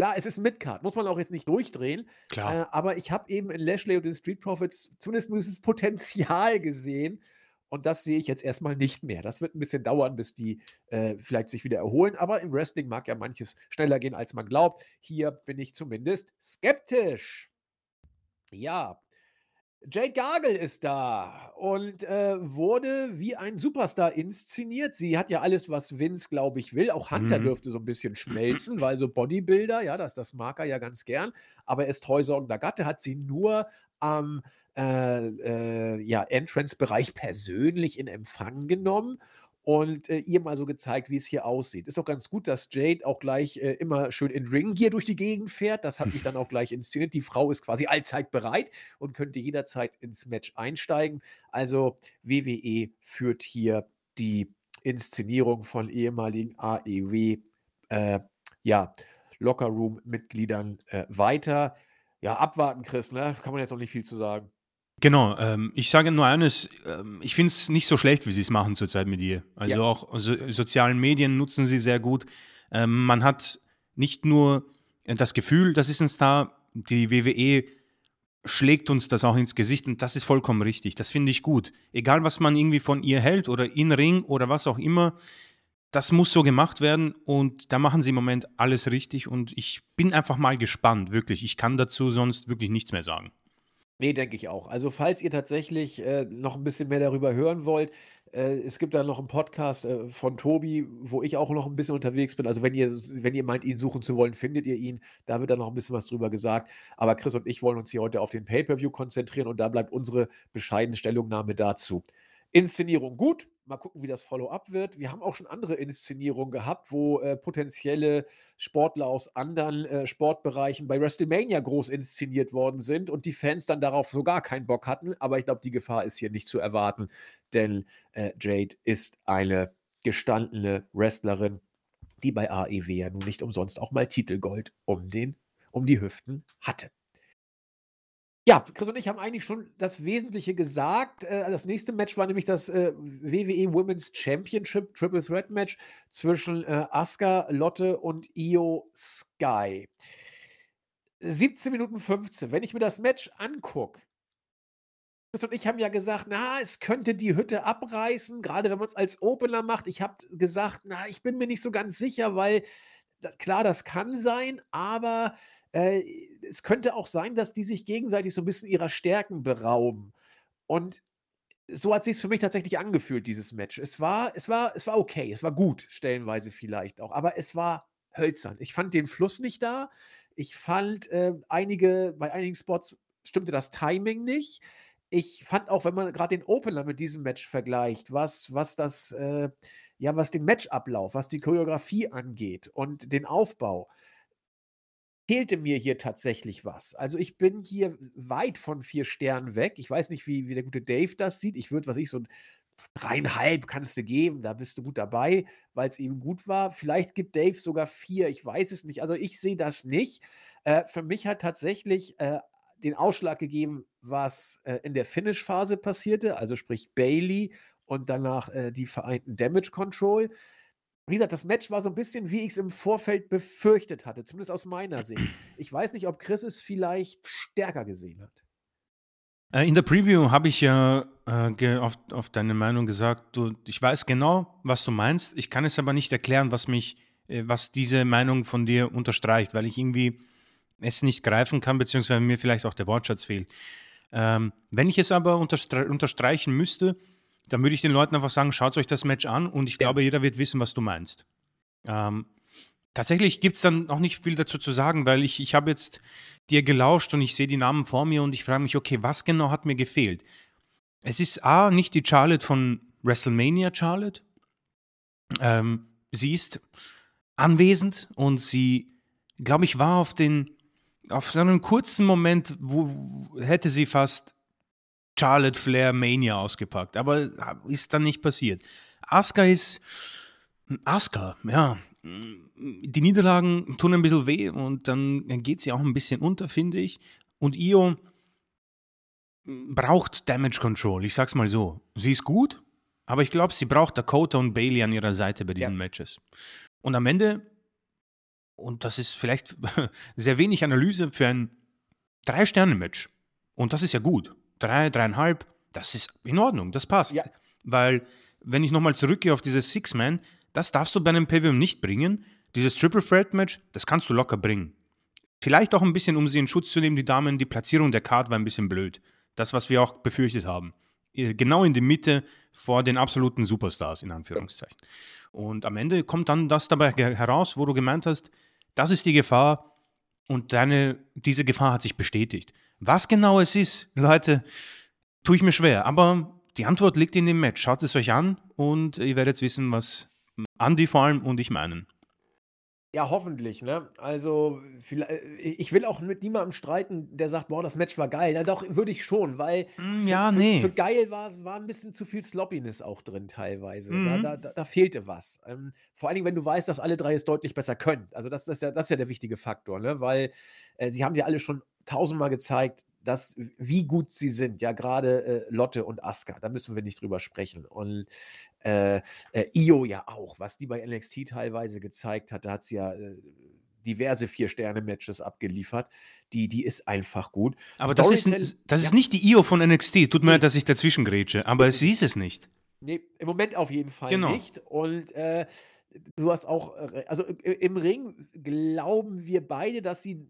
S1: Klar, es ist Midcard, muss man auch jetzt nicht durchdrehen.
S2: Klar.
S1: Äh, aber ich habe eben in Lashley und den Street Profits zumindest dieses Potenzial gesehen. Und das sehe ich jetzt erstmal nicht mehr. Das wird ein bisschen dauern, bis die äh, vielleicht sich wieder erholen. Aber im Wrestling mag ja manches schneller gehen, als man glaubt. Hier bin ich zumindest skeptisch. Ja, Jade Gargle ist da und äh, wurde wie ein Superstar inszeniert. Sie hat ja alles, was Vince, glaube ich, will. Auch Hunter mhm. dürfte so ein bisschen schmelzen, weil so Bodybuilder, ja, das, das mag er ja ganz gern. Aber er ist treusorgender Gatte, hat sie nur am äh, äh, ja, Entrance-Bereich persönlich in Empfang genommen und äh, ihr mal so gezeigt, wie es hier aussieht. Ist auch ganz gut, dass Jade auch gleich äh, immer schön in Ring-Gear durch die Gegend fährt. Das hat mich dann *laughs* auch gleich inszeniert. Die Frau ist quasi allzeit bereit und könnte jederzeit ins Match einsteigen. Also WWE führt hier die Inszenierung von ehemaligen AEW äh, ja, Lockerroom-Mitgliedern äh, weiter. Ja, abwarten, Chris, ne? Kann man jetzt auch nicht viel zu sagen.
S2: Genau, ähm, ich sage nur eines, ähm, ich finde es nicht so schlecht, wie sie es machen zurzeit mit ihr. Also ja. auch so, sozialen Medien nutzen sie sehr gut. Ähm, man hat nicht nur das Gefühl, das ist ein Star, die WWE schlägt uns das auch ins Gesicht und das ist vollkommen richtig. Das finde ich gut. Egal, was man irgendwie von ihr hält oder in Ring oder was auch immer, das muss so gemacht werden und da machen sie im Moment alles richtig und ich bin einfach mal gespannt, wirklich. Ich kann dazu sonst wirklich nichts mehr sagen.
S1: Nee, denke ich auch. Also, falls ihr tatsächlich, äh, noch ein bisschen mehr darüber hören wollt, Äh, es gibt da noch einen Podcast äh, von Tobi, wo ich auch noch ein bisschen unterwegs bin. Also wenn ihr, wenn ihr meint, ihn suchen zu wollen, findet ihr ihn. Da wird dann noch ein bisschen was drüber gesagt. Aber Chris und ich wollen uns hier heute auf den Pay-Per-View konzentrieren und da bleibt unsere bescheidene Stellungnahme dazu. Inszenierung gut. Mal gucken, wie das Follow-up wird. Wir haben auch schon andere Inszenierungen gehabt, wo äh, potenzielle Sportler aus anderen äh, Sportbereichen bei WrestleMania groß inszeniert worden sind und die Fans dann darauf so gar keinen Bock hatten. Aber ich glaube, die Gefahr ist hier nicht zu erwarten, denn äh, Jade ist eine gestandene Wrestlerin, die bei AEW ja nun nicht umsonst auch mal Titelgold um, den, um die Hüften hatte. Ja, Chris und ich haben eigentlich schon das Wesentliche gesagt. Äh, das nächste Match war nämlich das äh, WWE Women's Championship Triple Threat Match zwischen äh, Asuka, Lotte und Io Sky. 17 Minuten 15. Wenn ich mir das Match angucke, Chris und ich haben ja gesagt, na, es könnte die Hütte abreißen, gerade wenn man es als Opener macht. Ich habe gesagt, na, ich bin mir nicht so ganz sicher, weil klar, das kann sein, aber äh, es könnte auch sein, dass die sich gegenseitig so ein bisschen ihrer Stärken berauben. Und so hat sich's für mich tatsächlich angefühlt, dieses Match. Es war es war es war okay, es war gut, stellenweise vielleicht auch, aber es war hölzern. Ich fand den Fluss nicht da. Ich fand, äh, einige bei einigen Spots stimmte das Timing nicht. Ich fand auch, wenn man gerade den Opener mit diesem Match vergleicht, was was das, äh ja, was den Matchablauf, was die Choreografie angeht und den Aufbau fehlte mir hier tatsächlich was. Also ich bin hier weit von vier Sternen weg. Ich weiß nicht, wie, wie der gute Dave das sieht. Ich würde, was ich, so ein dreieinhalb kannst du geben, da bist du gut dabei, weil es eben gut war. Vielleicht gibt Dave sogar vier, ich weiß es nicht. Also ich sehe das nicht. Äh, für mich hat tatsächlich äh, den Ausschlag gegeben, was äh, in der Finish-Phase passierte, also sprich Bailey und danach äh, die vereinten Damage Control wie gesagt, das Match war so ein bisschen, wie ich es im Vorfeld befürchtet hatte, zumindest aus meiner *clears throat* Sicht. Ich weiß nicht, ob Chris es vielleicht stärker gesehen hat.
S2: Äh, in der Preview habe ich ja äh, auf, auf, deine Meinung gesagt, du, ich weiß genau, was du meinst. Ich kann es aber nicht erklären, was mich, äh, was diese Meinung von dir unterstreicht, weil ich irgendwie es nicht greifen kann, beziehungsweise mir vielleicht auch der Wortschatz fehlt. Ähm, wenn ich es aber unterstre unterstreichen müsste, dann würde ich den Leuten einfach sagen, schaut euch das Match an und ich ja. glaube, jeder wird wissen, was du meinst. Ähm, tatsächlich gibt es dann noch nicht viel dazu zu sagen, weil ich, ich habe jetzt dir gelauscht und ich sehe die Namen vor mir und ich frage mich, okay, was genau hat mir gefehlt? Es ist A, nicht die Charlotte von WrestleMania Charlotte. Ähm, sie ist anwesend und sie, glaube ich, war auf den, auf so einen kurzen Moment, wo hätte sie fast Charlotte Flair Mania ausgepackt, aber ist dann nicht passiert. Asuka ist Asuka, ja. Die Niederlagen tun ein bisschen weh und dann geht sie auch ein bisschen unter, finde ich. Und Io braucht Damage Control, ich sag's mal so. Sie ist gut, aber ich glaube, sie braucht Dakota und Bailey an ihrer Seite bei diesen ja. Matches. Und am Ende, und das ist vielleicht *laughs* sehr wenig Analyse für ein Drei-Sterne-Match. Und das ist ja gut drei, dreieinhalb, das ist in Ordnung, das passt. Ja. Weil, wenn ich nochmal zurückgehe auf dieses Six-Man, das darfst du bei einem Pavilion nicht bringen. Dieses Triple Threat Match, das kannst du locker bringen. Vielleicht auch ein bisschen, um sie in Schutz zu nehmen, die Damen, die Platzierung der Card war ein bisschen blöd. Das, was wir auch befürchtet haben. Äh, genau in die Mitte vor den absoluten Superstars, in Anführungszeichen. Und am Ende kommt dann das dabei heraus, wo du gemeint hast, das ist die Gefahr und deine, diese Gefahr hat sich bestätigt. Was genau es ist, Leute, tue ich mir schwer. Aber die Antwort liegt in dem Match. Schaut es euch an und ihr werdet wissen, was Andy vor allem und ich meinen.
S1: Ja, hoffentlich, ne? Also, äh, ich will auch mit niemandem streiten, der sagt: „Boah, das Match war geil.“ Ja, doch, würde ich schon, weil
S2: Hm, ja, für
S1: für geil war war 'n bisschen zu viel Sloppiness auch drin teilweise. Da
S2: Mhm.
S1: da da da fehlte was. Ähm, vor allen Dingen, wenn du weißt, dass alle drei es deutlich besser können. Also, das das ist ja das ist ja der wichtige Faktor, ne? Weil, äh, sie haben ja alle schon tausendmal gezeigt, dass wie gut sie sind, ja, gerade äh, Lotte und Asuka, da müssen wir nicht drüber sprechen. Und, äh, äh, Io ja auch, was die bei NXT teilweise gezeigt hat, da hat sie ja, äh, diverse Vier-Sterne-Matches abgeliefert. Die die ist einfach gut.
S2: Aber das ist das ist nicht die Io von NXT. Tut mir leid, dass ich dazwischen grätsche, aber sie ist es nicht.
S1: Ne, im Moment auf jeden Fall
S2: Genau.
S1: nicht. Und, äh, du hast auch, äh, also, im Ring glauben wir beide, dass sie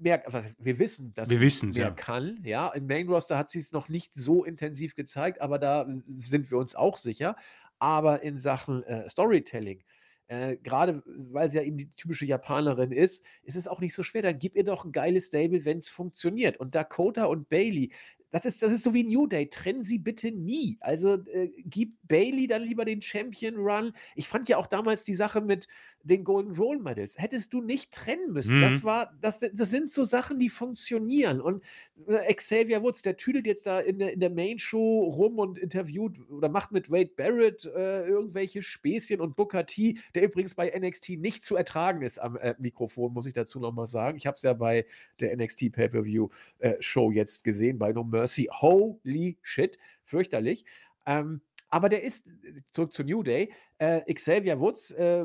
S1: mehr, was, wir wissen, dass
S2: Wir
S1: sie mehr
S2: ja.
S1: kann. Ja, im Main Roster hat sie es noch nicht so intensiv gezeigt, aber da sind wir uns auch sicher. Aber in Sachen äh, Storytelling, äh, gerade weil sie ja eben die typische Japanerin ist, ist es auch nicht so schwer. Dann gib ihr doch ein geiles Stable, wenn es funktioniert. Und Dakota und Bailey, das ist, das ist so wie New Day. Trennen sie bitte nie. Also äh, gib Bailey dann lieber den Champion Run. Ich fand ja auch damals die Sache mit den Golden Role Medals. Hättest du nicht trennen müssen. Das
S2: Mhm.
S1: war, das, das sind so Sachen, die funktionieren. Und äh, Xavier Woods, der tüdelt jetzt da in der, in der Main Show rum und interviewt oder macht mit Wade Barrett äh, irgendwelche Späßchen und Booker T, der übrigens bei NXT nicht zu ertragen ist am äh, Mikrofon, muss ich dazu nochmal sagen. Ich habe es ja bei der NXT Pay-Per-View äh, Show jetzt gesehen, bei No Mercy. Holy shit, fürchterlich. Ähm, aber der ist, zurück zu New Day, äh, Xavier Woods, äh,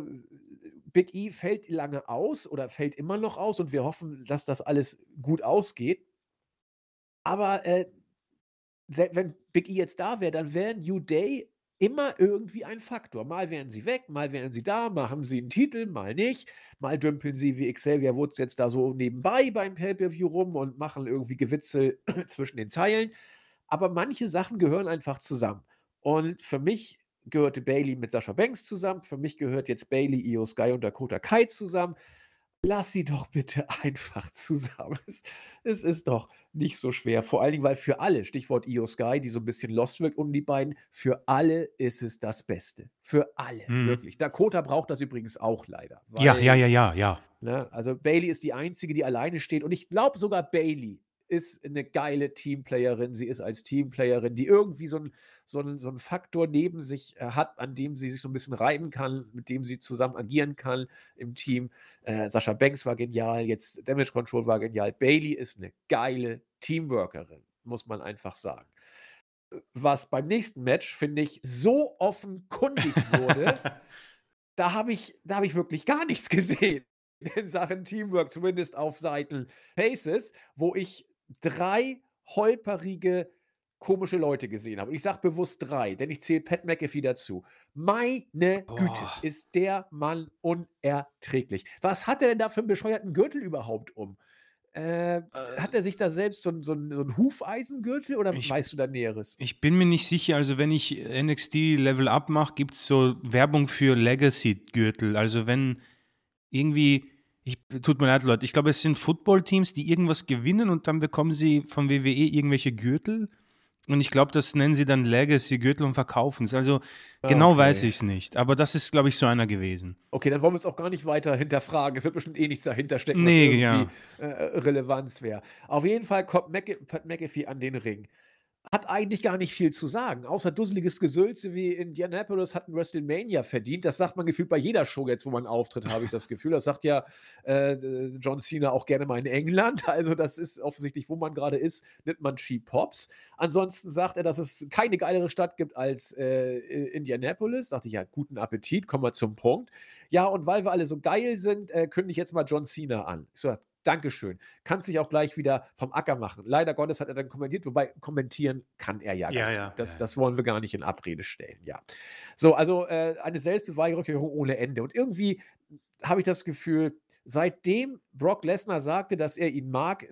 S1: Big E fällt lange aus oder fällt immer noch aus und wir hoffen, dass das alles gut ausgeht. Aber äh, wenn Big E jetzt da wäre, dann wäre New Day immer irgendwie ein Faktor. Mal wären sie weg, mal wären sie da, mal haben sie einen Titel, mal nicht. Mal dümpeln sie wie Xavier Woods jetzt da so nebenbei beim Pay-Per-View rum und machen irgendwie Gewitzel *clears throat* zwischen den Zeilen. Aber manche Sachen gehören einfach zusammen. Und für mich gehörte Bailey mit Sascha Banks zusammen. Für mich gehört jetzt Bailey, Io Sky und Dakota Kai zusammen. Lass sie doch bitte *laughs* einfach zusammen. Es, es ist doch nicht so schwer. Vor allen Dingen, weil für alle, Stichwort Io Sky, die so ein bisschen lost wirkt um die beiden, für alle ist es das Beste. Für alle,
S2: Mhm.
S1: wirklich. Dakota braucht das übrigens auch leider.
S2: Ja,
S1: weil-
S2: ja, ja, ja, ja.
S1: Ne? Also Bailey ist die einzige, die alleine steht. Und ich glaube sogar Bailey ist eine geile Teamplayerin. Sie ist als Teamplayerin, die irgendwie so einen so ein, so ein Faktor neben sich äh, hat, an dem sie sich so ein bisschen reiben kann, mit dem sie zusammen agieren kann im Team. Äh, Sascha Banks war genial, jetzt Damage Control war genial. Bailey ist eine geile Teamworkerin, muss man einfach sagen. Was beim nächsten Match, finde ich, so offenkundig wurde, *laughs* da habe ich, da habe ich wirklich gar nichts gesehen in Sachen Teamwork, zumindest auf Seiten Faces, wo ich drei holperige, komische Leute gesehen habe. Und ich sage bewusst drei, denn ich zähle Pat McAfee dazu. Meine Güte,
S2: Boah.
S1: ist der Mann unerträglich. Was hat er denn da für einen bescheuerten Gürtel überhaupt um? Äh, hat er sich da selbst so, so, so ein Hufeisengürtel oder
S2: Ich-
S1: weißt du da Näheres?
S2: Ich bin mir nicht sicher, also wenn ich NXT Level Up mache, gibt es so Werbung für Legacy-Gürtel. Also wenn irgendwie, ich, tut mir leid, Leute, ich glaube, es sind Football-Teams, die irgendwas gewinnen und dann bekommen sie von WWE irgendwelche Gürtel. Und ich glaube, das nennen sie dann Legacy-Gürtel und verkaufen es. Also genau
S1: Okay.
S2: weiß ich es nicht. Aber das ist, glaube ich, so einer gewesen.
S1: Okay, dann wollen wir es auch gar nicht weiter hinterfragen. Es wird bestimmt eh nichts dahinter stecken,
S2: Nee,
S1: was
S2: ja.
S1: irgendwie äh, Relevanz wäre. Auf jeden Fall kommt Mc Pat McAfee an den Ring. Hat eigentlich gar nicht viel zu sagen, außer dusseliges Gesülze wie Indianapolis hat ein WrestleMania verdient. Das sagt man gefühlt bei jeder Show jetzt, wo man auftritt, habe ich das Gefühl. Das sagt ja äh, John Cena auch gerne mal in England. *laughs* Also das ist offensichtlich, wo man gerade ist, nimmt man Cheap Pops. Ansonsten sagt er, dass es keine geilere Stadt gibt als äh, Indianapolis. Dachte ich, ja, guten Appetit, kommen wir zum Punkt. Ja, und weil wir alle so geil sind, äh, kündige ich jetzt mal John Cena an. Ich so, Dankeschön. Kannst dich auch gleich wieder vom Acker machen. Leider Gottes hat er dann kommentiert, wobei kommentieren kann er ja
S2: Ja,
S1: ganz
S2: ja,
S1: gut. Das,
S2: ja,
S1: das wollen wir gar nicht in Abrede stellen, ja. So, also äh, eine Selbstbeweihräucherung ohne Ende. Und irgendwie habe ich das Gefühl, seitdem Brock Lesnar sagte, dass er ihn mag, äh,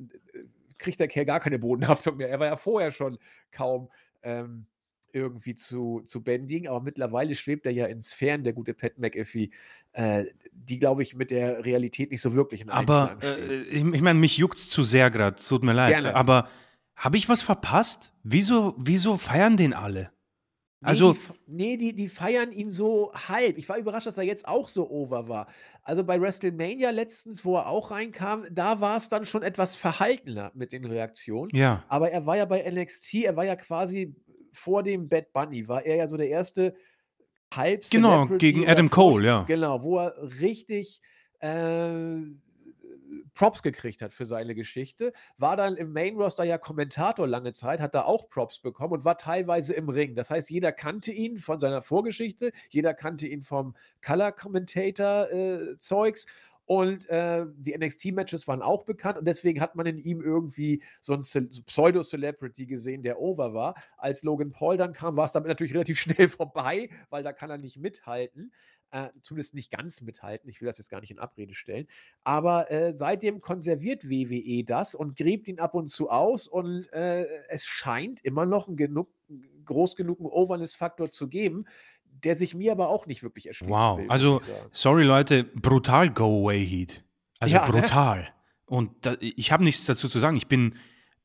S1: kriegt der Kerl gar keine Bodenhaftung mehr. Er war ja vorher schon kaum ähm, irgendwie zu, zu bändigen, aber mittlerweile schwebt er ja in Sphären, der gute Pat McAfee, äh, die, glaube ich, mit der Realität nicht so wirklich in
S2: Aber
S1: Einklang stehen.
S2: äh, ich, ich meine, mich juckt zu sehr gerade, tut mir leid.
S1: Gerne.
S2: Aber habe ich was verpasst? Wieso, wieso feiern den alle?
S1: Nee,
S2: Also,
S1: die, nee, die, die feiern ihn so halb. Ich war überrascht, dass er jetzt auch so over war. Also bei WrestleMania letztens, wo er auch reinkam, da war es dann schon etwas verhaltener mit den Reaktionen.
S2: ja.
S1: Aber er war ja bei NXT, er war ja quasi vor dem Bad Bunny, war er ja so der erste halb
S2: Genau, gegen Adam Cole, ja.
S1: Genau, wo er richtig äh, Props gekriegt hat für seine Geschichte. War dann im Main Roster ja Kommentator lange Zeit, hat da auch Props bekommen und war teilweise im Ring. Das heißt, jeder kannte ihn von seiner Vorgeschichte, jeder kannte ihn vom Color Commentator äh, Zeugs. Und äh, die NXT-Matches waren auch bekannt und deswegen hat man in ihm irgendwie so ein Pseudo-Celebrity gesehen, der over war. Als Logan Paul dann kam, war es damit natürlich *laughs* relativ schnell vorbei, weil da kann er nicht mithalten. Äh, zumindest nicht ganz mithalten. Ich will das jetzt gar nicht in Abrede stellen. Aber äh, seitdem konserviert WWE das und gräbt ihn ab und zu aus. Und äh, es scheint immer noch ein genug, groß genug einen Overness-Faktor zu geben, der sich mir aber auch nicht wirklich erschließen
S2: Wow,
S1: will.
S2: also sorry Leute, brutal Go Away Heat. Also
S1: Ja, ne?
S2: brutal. Und da, ich habe nichts dazu zu sagen. Ich bin,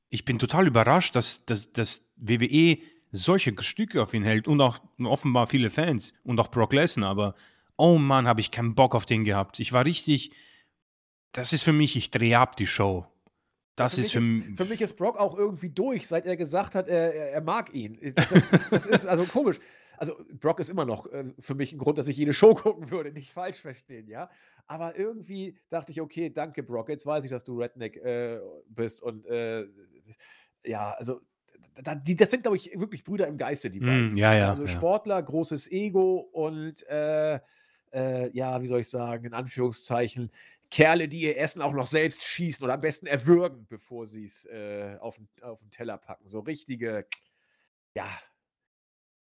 S2: ich bin total überrascht, dass, dass, dass WWE solche Stücke auf ihn hält und auch offenbar viele Fans und auch Brock Lesnar. Aber oh Mann, habe ich keinen Bock auf den gehabt. Ich war richtig. Das ist für mich, ich drehe ab die Show. Das
S1: für
S2: ist für
S1: mich ist, für mich ist Brock auch irgendwie durch, seit er gesagt hat, er, er, mag ihn. Das, das, das ist also komisch. Also Brock ist immer noch äh, für mich ein Grund, dass ich jede Show *laughs* gucken würde, nicht falsch verstehen, ja. Aber irgendwie dachte ich, okay, danke Brock, jetzt weiß ich, dass du Redneck äh, bist und äh, ja, also da, die, das sind, glaube ich, wirklich Brüder im Geiste, die beiden.
S2: Mm, ja, ja.
S1: Also
S2: ja.
S1: Sportler, großes Ego und äh, äh, ja, wie soll ich sagen, in Anführungszeichen, Kerle, die ihr Essen auch noch selbst schießen oder am besten erwürgen, bevor sie es äh, auf, den, auf den Teller packen. So richtige, ja,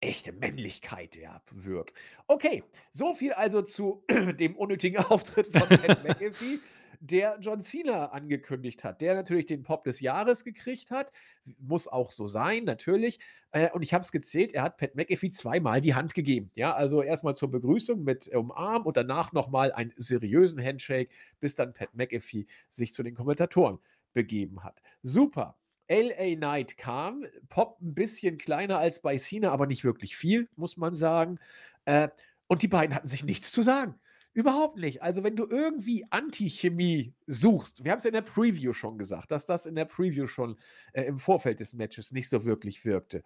S1: echte Männlichkeit, ja, Würg. Okay, so viel also zu *clears throat* dem unnötigen *laughs* Auftritt von Pat *laughs* McAfee, der John Cena angekündigt hat, der natürlich den Pop des Jahres gekriegt hat. Muss auch so sein, natürlich. Äh, und ich habe es gezählt, er hat Pat McAfee zweimal die Hand gegeben. Ja, also erstmal zur Begrüßung mit Umarm und danach nochmal einen seriösen Handshake, bis dann Pat McAfee sich zu den Kommentatoren begeben hat. Super. LA Knight kam, Pop ein bisschen kleiner als bei Cena, aber nicht wirklich viel, muss man sagen. Äh, und die beiden hatten sich nichts zu sagen. Überhaupt nicht. Also, wenn du irgendwie Antichemie suchst, wir haben es in der Preview schon gesagt, dass das in der Preview schon äh, im Vorfeld des Matches nicht so wirklich wirkte.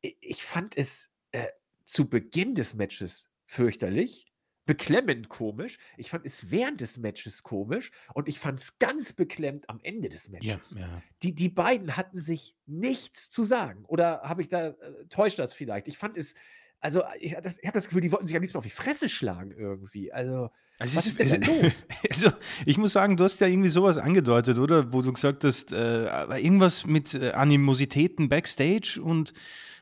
S1: Ich fand es äh, zu Beginn des Matches fürchterlich, beklemmend komisch. Ich fand es während des Matches komisch und ich fand es ganz beklemmt am Ende des
S2: Ja,
S1: Matches.
S2: ja.
S1: Die, die beiden hatten sich nichts zu sagen. Oder habe ich da, äh, täuscht das vielleicht? Ich fand es, also ich, das- ich habe das Gefühl, die wollten sich am liebsten auf die Fresse schlagen irgendwie. Also,
S2: Es
S1: was ist denn da *laughs* los?
S2: Also, ich muss sagen, du hast ja irgendwie sowas angedeutet, oder? Wo du gesagt hast, äh, irgendwas mit äh, Animositäten backstage und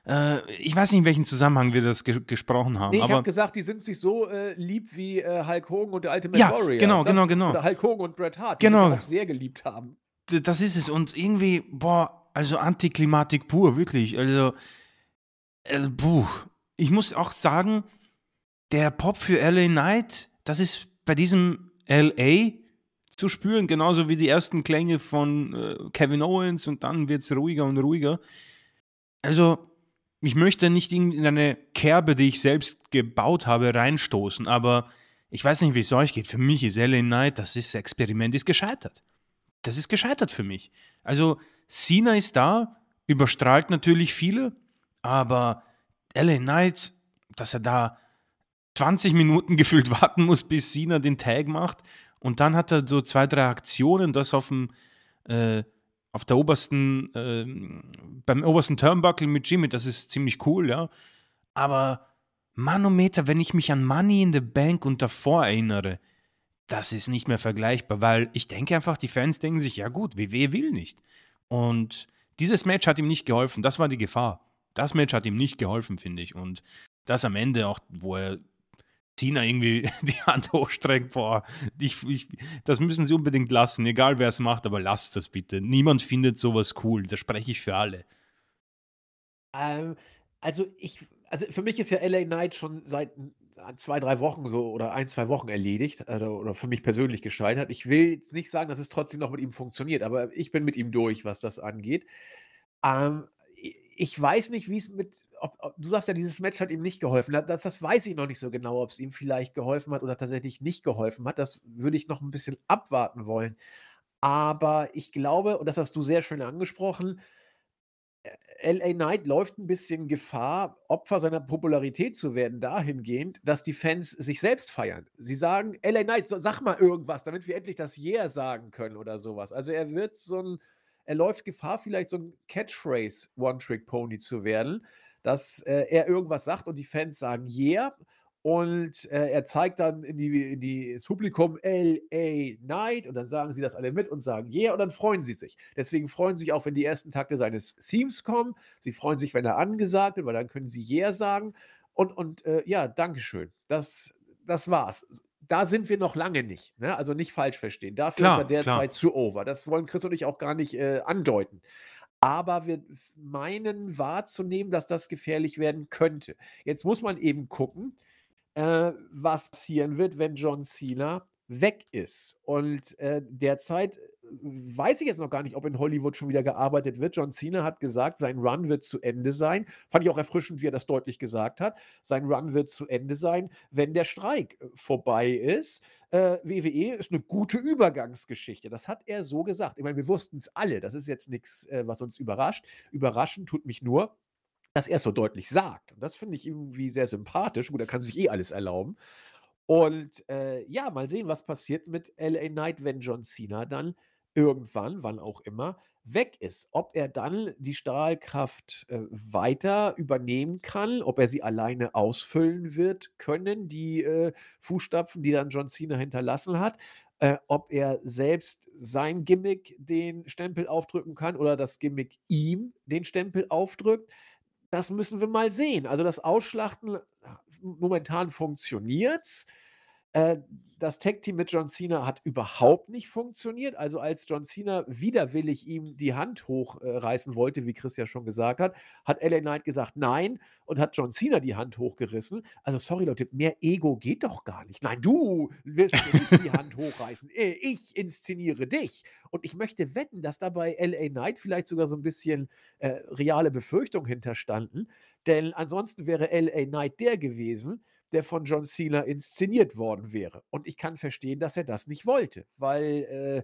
S2: äh, ich weiß nicht, in welchem Zusammenhang wir das ge gesprochen haben.
S1: Nee, ich habe gesagt, die sind sich so äh, lieb wie äh, Hulk Hogan und der alte
S2: Ja,
S1: Warrior.
S2: genau,
S1: Das-
S2: genau, genau.
S1: Oder Hulk Hogan und Bret Hart, die
S2: Genau.
S1: sich auch sehr geliebt haben.
S2: d- das ist es. Und irgendwie, boah, also Antiklimatik pur, wirklich. Also, äh, puh. Ich muss auch sagen, der Pop für LA Knight, das ist bei diesem LA zu spüren, genauso wie die ersten Klänge von äh, Kevin Owens und dann wird es ruhiger und ruhiger. Also, ich möchte nicht in in eine Kerbe, die ich selbst gebaut habe, reinstoßen, aber ich weiß nicht, wie es euch geht. Für mich ist LA Knight, das ist Experiment, ist gescheitert. Das ist gescheitert für mich. Also, Cena ist da, überstrahlt natürlich viele, aber LA Knight, dass er da 20 Minuten *laughs* gefühlt warten muss, bis Cena den Tag macht. Und dann hat er so zwei, drei Aktionen, das auf dem, äh, auf der obersten, ähm, beim obersten Turnbuckle mit Jimmy, das ist ziemlich cool, ja. Aber Manometer, wenn ich mich an Money in the Bank und davor erinnere, das ist nicht mehr vergleichbar, weil ich denke einfach, die Fans denken sich, ja gut, WWE will nicht. Und dieses Match hat ihm nicht geholfen, das war die Gefahr. Das Match hat ihm nicht geholfen, finde ich. Und das am Ende auch, wo er Cena irgendwie *laughs* die Hand hochstreckt, boah, ich, ich, das müssen sie unbedingt lassen, egal wer es macht, aber lasst das bitte. Niemand findet sowas cool, da spreche ich für alle.
S1: Ähm, also ich, also für mich ist ja LA Knight schon seit n- zwei, drei Wochen so oder ein, zwei Wochen erledigt äh, oder für mich persönlich gescheitert. Ich will jetzt nicht sagen, dass es trotzdem noch mit ihm funktioniert, aber ich bin mit ihm durch, was das angeht. Ähm, ich weiß nicht, wie es mit, ob, ob, du sagst ja, dieses Match hat ihm nicht geholfen. Da- Das, das weiß ich noch nicht so genau, ob es ihm vielleicht geholfen hat oder tatsächlich nicht geholfen hat. Das würde ich noch ein bisschen abwarten wollen. Aber ich glaube, und das hast du sehr schön angesprochen, LA Knight läuft ein bisschen Gefahr, Opfer seiner Popularität zu werden, dahingehend, dass die Fans sich selbst feiern. Sie sagen, LA Knight, sag mal irgendwas, damit wir endlich das Yeah sagen können oder sowas. Also er wird so ein, er läuft Gefahr, vielleicht so ein Catchphrase One-Trick-Pony zu werden, dass äh, er irgendwas sagt und die Fans sagen Yeah. und äh, er zeigt dann in die, in die ins Publikum LA Night und dann sagen sie das alle mit und sagen yeah und dann freuen sie sich. Deswegen freuen sie sich auch, wenn die ersten Takte seines Themes kommen. Sie freuen sich, wenn er angesagt wird, weil dann können sie yeah sagen. Und, und äh, ja, Dankeschön. Das, das war's. Da sind wir noch lange nicht. Ne? Also nicht falsch verstehen. Dafür
S2: Klar,
S1: ist er derzeit zu over. Das wollen Chris und ich auch gar nicht äh, andeuten. Aber wir meinen wahrzunehmen, dass das gefährlich werden könnte. Jetzt muss man eben gucken, äh, was passieren wird, wenn John Cena weg ist. Und äh, derzeit weiß ich jetzt noch gar nicht, ob in Hollywood schon wieder gearbeitet wird. John Cena hat gesagt, sein Run wird zu Ende sein. Fand ich auch erfrischend, wie er das deutlich gesagt hat. Sein Run wird zu Ende sein, wenn der Streik äh, vorbei ist. Äh, WWE ist eine gute Übergangsgeschichte. Das hat er so gesagt. Ich meine, wir wussten es alle. Das ist jetzt nichts, äh, was uns überrascht. Überraschend tut mich nur, dass er es so deutlich sagt. Und das finde ich irgendwie sehr sympathisch. Gut, er kann sich eh alles erlauben. Und äh, ja, mal sehen, was passiert mit LA Knight, wenn John Cena dann irgendwann, wann auch immer, weg ist. Ob er dann die Strahlkraft äh, weiter übernehmen kann, ob er sie alleine ausfüllen wird können, die äh, Fußstapfen, die dann John Cena hinterlassen hat. Äh, ob er selbst sein Gimmick den Stempel aufdrücken kann oder das Gimmick ihm den Stempel aufdrückt. Das müssen wir mal sehen. Also das Ausschlachten, äh, momentan funktioniert's. Äh, das Tag-Team mit John Cena hat überhaupt nicht funktioniert. Also als John Cena widerwillig ihm die Hand hochreißen wollte, wie Chris ja schon gesagt hat, hat LA Knight gesagt nein und hat John Cena die Hand hochgerissen. Also sorry Leute, mehr Ego geht doch gar nicht. Nein, du wirst mir nicht die Hand hochreißen. Äh, Ich inszeniere dich. Und ich möchte wetten, dass dabei LA Knight vielleicht sogar so ein bisschen äh, reale Befürchtung hinterstanden. Denn ansonsten wäre LA Knight der gewesen, der von John Cena inszeniert worden wäre. Und ich kann verstehen, dass er das nicht wollte, weil äh,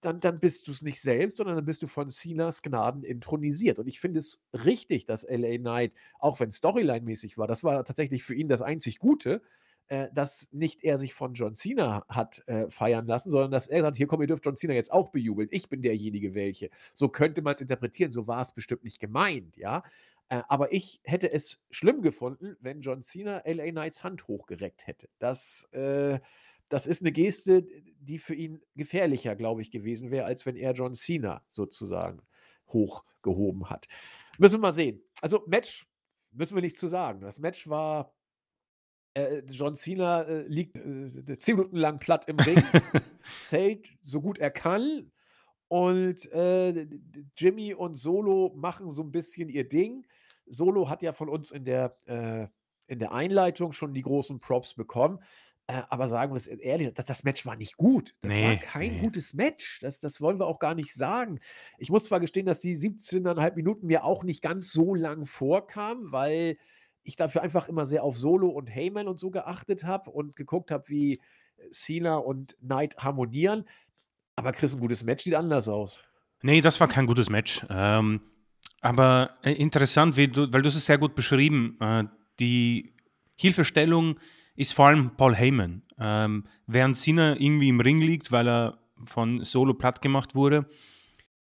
S1: dann, dann bist du es nicht selbst, sondern dann bist du von Cenas Gnaden intronisiert. Und ich finde es richtig, dass LA Knight, auch wenn Storyline-mäßig war, das war tatsächlich für ihn das einzig Gute, äh, dass nicht er sich von John Cena hat äh, feiern lassen, sondern dass er sagt, hier komm, ihr dürft John Cena jetzt auch bejubeln. Ich bin derjenige, welche. So könnte man es interpretieren, so war es bestimmt nicht gemeint, ja. Äh, aber ich hätte es schlimm gefunden, wenn John Cena LA Knights Hand hochgereckt hätte. Das, äh, das ist eine Geste, die für ihn gefährlicher, glaube ich, gewesen wäre, als wenn er John Cena sozusagen hochgehoben hat. Müssen wir mal sehen. Also, Match müssen wir nichts zu sagen. Das Match war. Äh, John Cena äh, liegt äh, zehn Minuten lang platt im Ring, *laughs* zählt so gut er kann. Und Jimmy und Solo machen so ein bisschen ihr Ding. Solo hat ja von uns in der, äh, in der Einleitung schon die großen Props bekommen. Äh, aber sagen wir es ehrlich, das, das Match war nicht gut. Das war
S2: Nee,
S1: kein
S2: nee.
S1: gutes Match. Das, das wollen wir auch gar nicht sagen. Ich muss zwar gestehen, dass die 17,5 Minuten mir auch nicht ganz so lang vorkamen, weil ich dafür einfach immer sehr auf Solo und Heyman und so geachtet habe und geguckt habe, wie Cena und Knight harmonieren. Aber Chris, ein gutes Match sieht anders aus.
S2: Nee, das war kein gutes Match. Ähm, aber äh, interessant, du, weil du es sehr gut beschrieben. Äh, die Hilfestellung ist vor allem Paul Heyman. Ähm, während Cena irgendwie im Ring liegt, weil er von Solo platt gemacht wurde,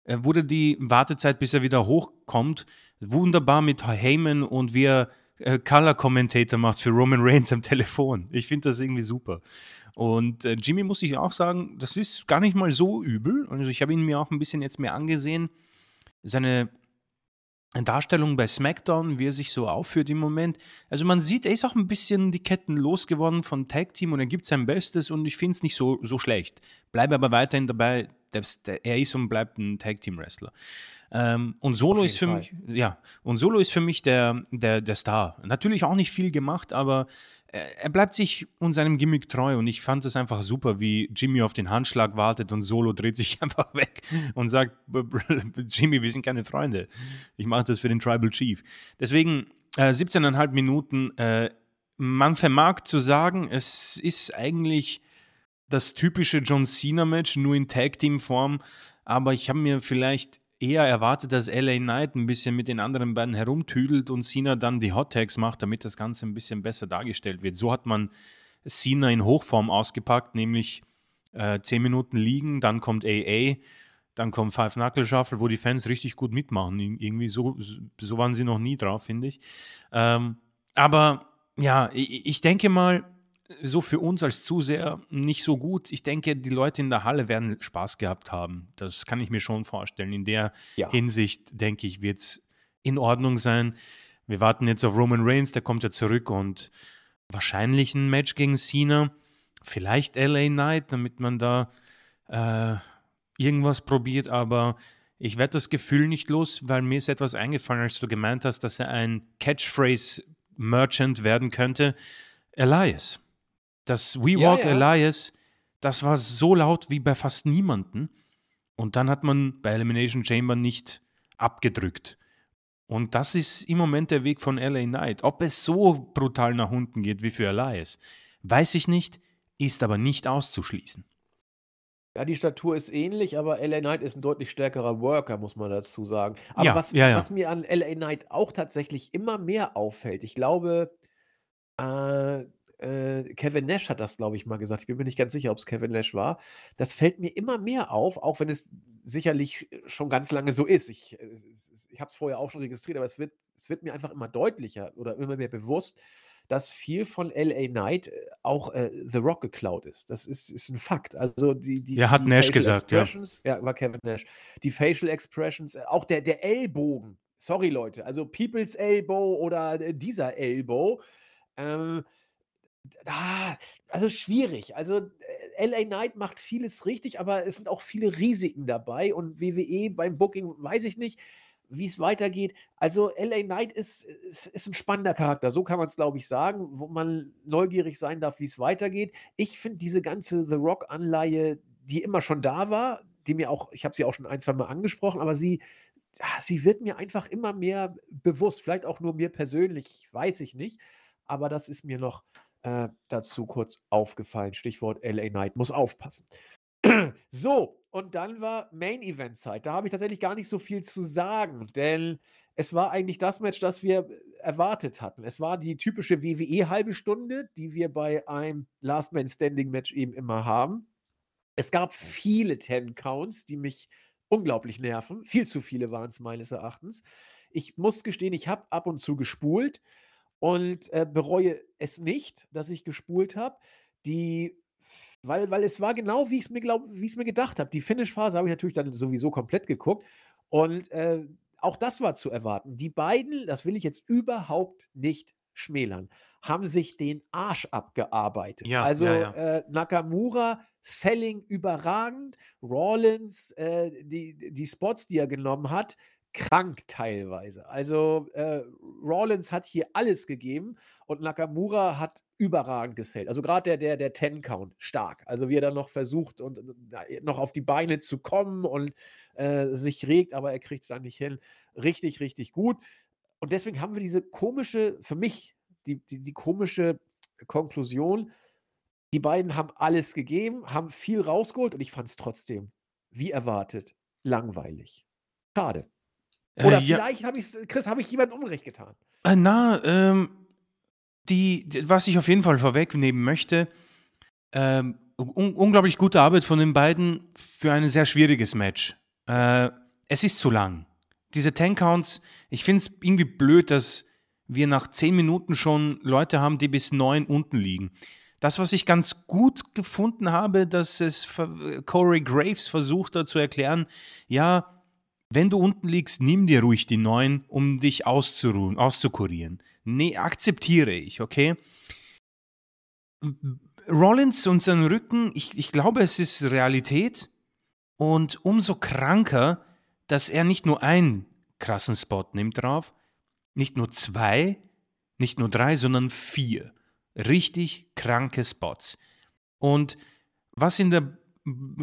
S2: äh, wurde die Wartezeit, bis er wieder hochkommt, wunderbar mit Heyman und wie er äh, Color Commentator macht für Roman Reigns am Telefon. Ich finde das irgendwie super. Und Jimmy muss ich auch sagen, das ist gar nicht mal so übel. Also ich habe ihn mir auch ein bisschen jetzt mehr angesehen. Seine Darstellung bei SmackDown, wie er sich so aufführt im Moment. Also man sieht, er ist auch ein bisschen die Ketten losgeworden von Tag Team und er gibt sein Bestes und ich finde es nicht so, so schlecht. Bleibe aber weiterhin dabei, dass er ist und bleibt ein Tag Team Wrestler. Ähm, und Solo ist für mich, ja, und Solo ist für mich der, der, der Star. Natürlich auch nicht viel gemacht, aber er er bleibt sich und seinem Gimmick treu und ich fand es einfach super, wie Jimmy auf den Handschlag wartet und Solo dreht sich *laughs* einfach weg und sagt, *laughs* Jimmy, wir sind keine Freunde. Ich mache das für den Tribal Chief. Deswegen äh, 17,5 Minuten. Äh, man vermag zu sagen, es ist eigentlich das typische John Cena-Match, nur in Tag-Team-Form, aber ich habe mir vielleicht eher erwartet, dass LA Knight ein bisschen mit den anderen beiden herumtüdelt und Cena dann die Hot Tags macht, damit das Ganze ein bisschen besser dargestellt wird. So hat man Cena in Hochform ausgepackt, nämlich äh, 10 Minuten liegen, dann kommt AA, dann kommt Five Knuckle Shuffle, wo die Fans richtig gut mitmachen. Ir- Irgendwie so, so waren sie noch nie drauf, finde ich. Ähm, aber ja, ich, ich denke mal, so für uns als Zuseher nicht so gut. Ich denke, die Leute in der Halle werden Spaß gehabt haben. Das kann ich mir schon vorstellen. In der ja. Hinsicht, denke ich, wird es in Ordnung sein. Wir warten jetzt auf Roman Reigns, der kommt ja zurück und wahrscheinlich ein Match gegen Cena. Vielleicht LA Knight, damit man da äh, irgendwas probiert, aber ich werde das Gefühl nicht los, weil mir ist etwas eingefallen, als du gemeint hast, dass er ein Catchphrase-Merchant werden könnte. Elias. Das We Walk ja, ja. Elias, das war so laut wie bei fast niemanden. Und dann hat man bei Elimination Chamber nicht abgedrückt. Und das ist im Moment der Weg von LA Knight. Ob es so brutal nach unten geht wie für Elias, weiß ich nicht, ist aber nicht auszuschließen.
S1: Ja, die Statur ist ähnlich, aber LA Knight ist ein deutlich stärkerer Worker, muss man dazu sagen. Aber
S2: ja,
S1: was,
S2: ja, ja.
S1: was mir an LA Knight auch tatsächlich immer mehr auffällt, ich glaube, äh, äh, Kevin Nash hat das, glaube ich, mal gesagt. Ich bin mir nicht ganz sicher, ob es Kevin Nash war. Das fällt mir immer mehr auf, auch wenn es sicherlich schon ganz lange so ist. Ich, äh, ich habe es vorher auch schon registriert, aber es wird, es wird mir einfach immer deutlicher oder immer mehr bewusst, dass viel von LA Knight äh, auch äh, The Rock geklaut ist. Das ist, ist ein Fakt. Also die, die,
S2: ja, hat
S1: die
S2: Nash gesagt,
S1: ja. ja. war Kevin Nash. Die Facial Expressions, äh, auch der, der Ellbogen. Sorry, Leute. Also People's Elbow oder dieser Elbow. Ähm, ah, also schwierig. Also LA Knight macht vieles richtig, aber es sind auch viele Risiken dabei und WWE beim Booking weiß ich nicht wie es weitergeht. Also LA Knight ist, ist, ist ein spannender Charakter, so kann man es, glaube ich, sagen, wo man neugierig sein darf, wie es weitergeht. Ich finde diese ganze The Rock-Anleihe, die immer schon da war, die mir auch, ich habe sie auch schon ein, zwei Mal angesprochen, aber sie, sie wird mir einfach immer mehr bewusst. Vielleicht auch nur mir persönlich, weiß ich nicht. Aber das ist mir noch äh, dazu kurz aufgefallen. Stichwort LA Knight muss aufpassen. so, und dann war Main Event Zeit. Da habe ich tatsächlich gar nicht so viel zu sagen, denn es war eigentlich das Match, das wir erwartet hatten. Es war die typische WWE halbe Stunde, die wir bei einem Last Man Standing Match eben immer haben. Es gab viele Ten Counts, die mich unglaublich nerven. Viel zu viele waren es meines Erachtens. Ich muss gestehen, ich habe ab und zu gespult und äh, bereue es nicht, dass ich gespult habe. Die weil, weil es war genau, wie ich es mir, glaub, mir gedacht habe. Die Finish-Phase habe ich natürlich dann sowieso komplett geguckt. Und äh, auch das war zu erwarten. Die beiden, das will ich jetzt überhaupt nicht schmälern, haben sich den Arsch abgearbeitet.
S2: Ja,
S1: also
S2: ja, ja.
S1: Äh, Nakamura, Selling überragend, Rollins, äh, die, die Spots, die er genommen hat, krank teilweise. Also äh, Rollins hat hier alles gegeben und Nakamura hat überragend gesellt. Also gerade der, der, der Ten-Count, stark. Also wie er dann noch versucht und äh, noch auf die Beine zu kommen und äh, sich regt, aber er kriegt es dann nicht hin. Richtig, richtig gut. Und deswegen haben wir diese komische, für mich, die, die, die komische Konklusion, die beiden haben alles gegeben, haben viel rausgeholt und ich fand es trotzdem, wie erwartet, langweilig. Schade. Oder äh, vielleicht ja. habe ich, Chris, habe ich jemandem Unrecht getan.
S2: Äh, na, ähm, die, was ich auf jeden Fall vorwegnehmen möchte, ähm, un unglaublich gute Arbeit von den beiden für ein sehr schwieriges Match. Äh, es ist zu lang. Diese 10 Counts, ich finde es irgendwie blöd, dass wir nach 10 Minuten schon Leute haben, die bis 9 unten liegen. Das, was ich ganz gut gefunden habe, dass es Corey Graves versucht hat zu erklären, ja, wenn du unten liegst, nimm dir ruhig die neuen, um dich auszuruhen, auszukurieren. Nee, akzeptiere ich, okay? Rollins und sein Rücken, ich, ich glaube, es ist Realität. Und umso kranker, dass er nicht nur einen krassen Spot nimmt drauf, nicht nur zwei, nicht nur drei, sondern vier. Richtig kranke Spots. Und was in der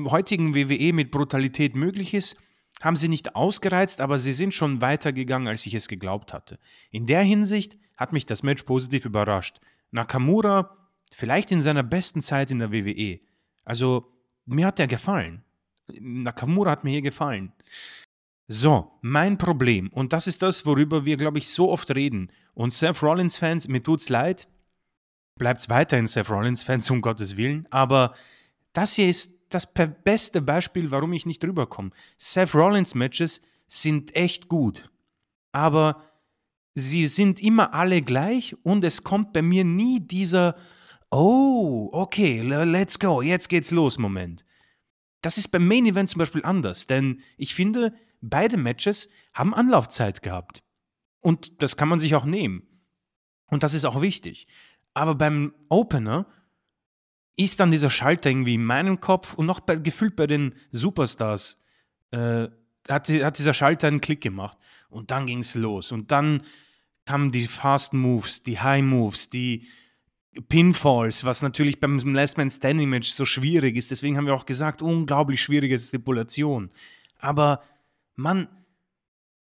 S2: heutigen WWE mit Brutalität möglich ist, haben sie nicht ausgereizt, aber sie sind schon weiter gegangen, als ich es geglaubt hatte. In der Hinsicht hat mich das Match positiv überrascht. Nakamura vielleicht in seiner besten Zeit in der WWE. Also mir hat er gefallen. Nakamura hat mir hier gefallen. So, mein Problem, und das ist das, worüber wir, glaube ich, so oft reden. Und Seth Rollins-Fans, mir tut's leid, bleibt's weiterhin Seth Rollins-Fans, um Gottes Willen, aber das hier ist das beste Beispiel, warum ich nicht rüberkomme. Seth Rollins Matches sind echt gut, aber sie sind immer alle gleich und es kommt bei mir nie dieser Oh, okay, let's go, jetzt geht's los Moment. Das ist beim Main Event zum Beispiel anders, denn ich finde, beide Matches haben Anlaufzeit gehabt. Und das kann man sich auch nehmen. Und das ist auch wichtig. Aber beim Opener ist dann dieser Schalter irgendwie in meinem Kopf und noch bei, gefühlt bei den Superstars äh, hat, hat dieser Schalter einen Klick gemacht. Und dann ging es los. Und dann kamen die Fast Moves, die High Moves, die Pinfalls, was natürlich beim Last Man Standing Match so schwierig ist. Deswegen haben wir auch gesagt, unglaublich schwierige Stipulation. Aber Mann,